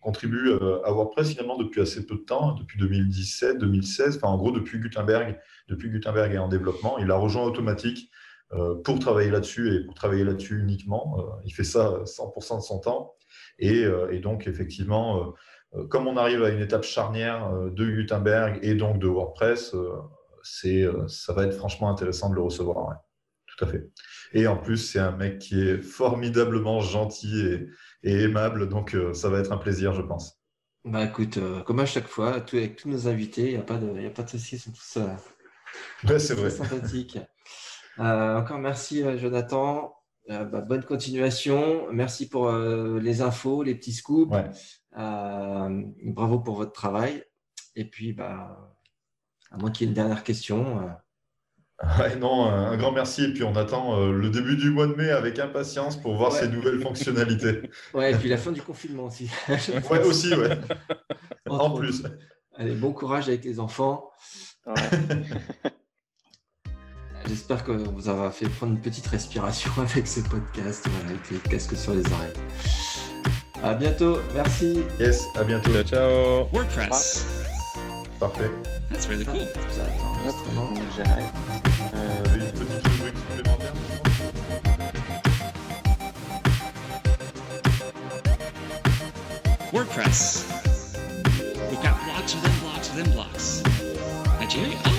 contribue euh, à WordPress finalement depuis assez peu de temps, depuis 2017, 2016, enfin en gros depuis Gutenberg, depuis Gutenberg est en développement. Il a rejoint Automatic euh, pour travailler là-dessus et pour travailler là-dessus uniquement. Euh, il fait ça 100% de son temps. Et, donc effectivement, comme on arrive à une étape charnière de Gutenberg et donc de WordPress, ça va être franchement intéressant de le recevoir. Tout à fait. Et en plus, c'est un mec qui est formidablement gentil et, et aimable. Donc, euh, ça va être un plaisir, je pense. Bah écoute, euh, comme à chaque fois, avec tous nos invités, il n'y a pas de, y a pas de souci, ils sont tous ouais, c'est vrai. sympathiques. Euh, encore merci, Jonathan. Bah, bonne continuation. Merci pour les infos, les petits scoops. bravo pour votre travail. Et puis, bah, à moins qu'il y ait une dernière question. non, un grand merci. Et puis on attend euh, le début du mois de mai avec impatience pour voir ces nouvelles fonctionnalités. Ouais, et puis la fin du confinement aussi. ouais, aussi, ouais. en plus. Allez, bon courage avec les enfants. J'espère que vous avez fait prendre une petite respiration avec ce podcast, avec les casques sur les oreilles. À bientôt, merci. Yes, à bientôt. Ciao, ciao. WordPress. Parfait. That's really cool. WordPress. We've got blocks within blocks within blocks. Nigeria.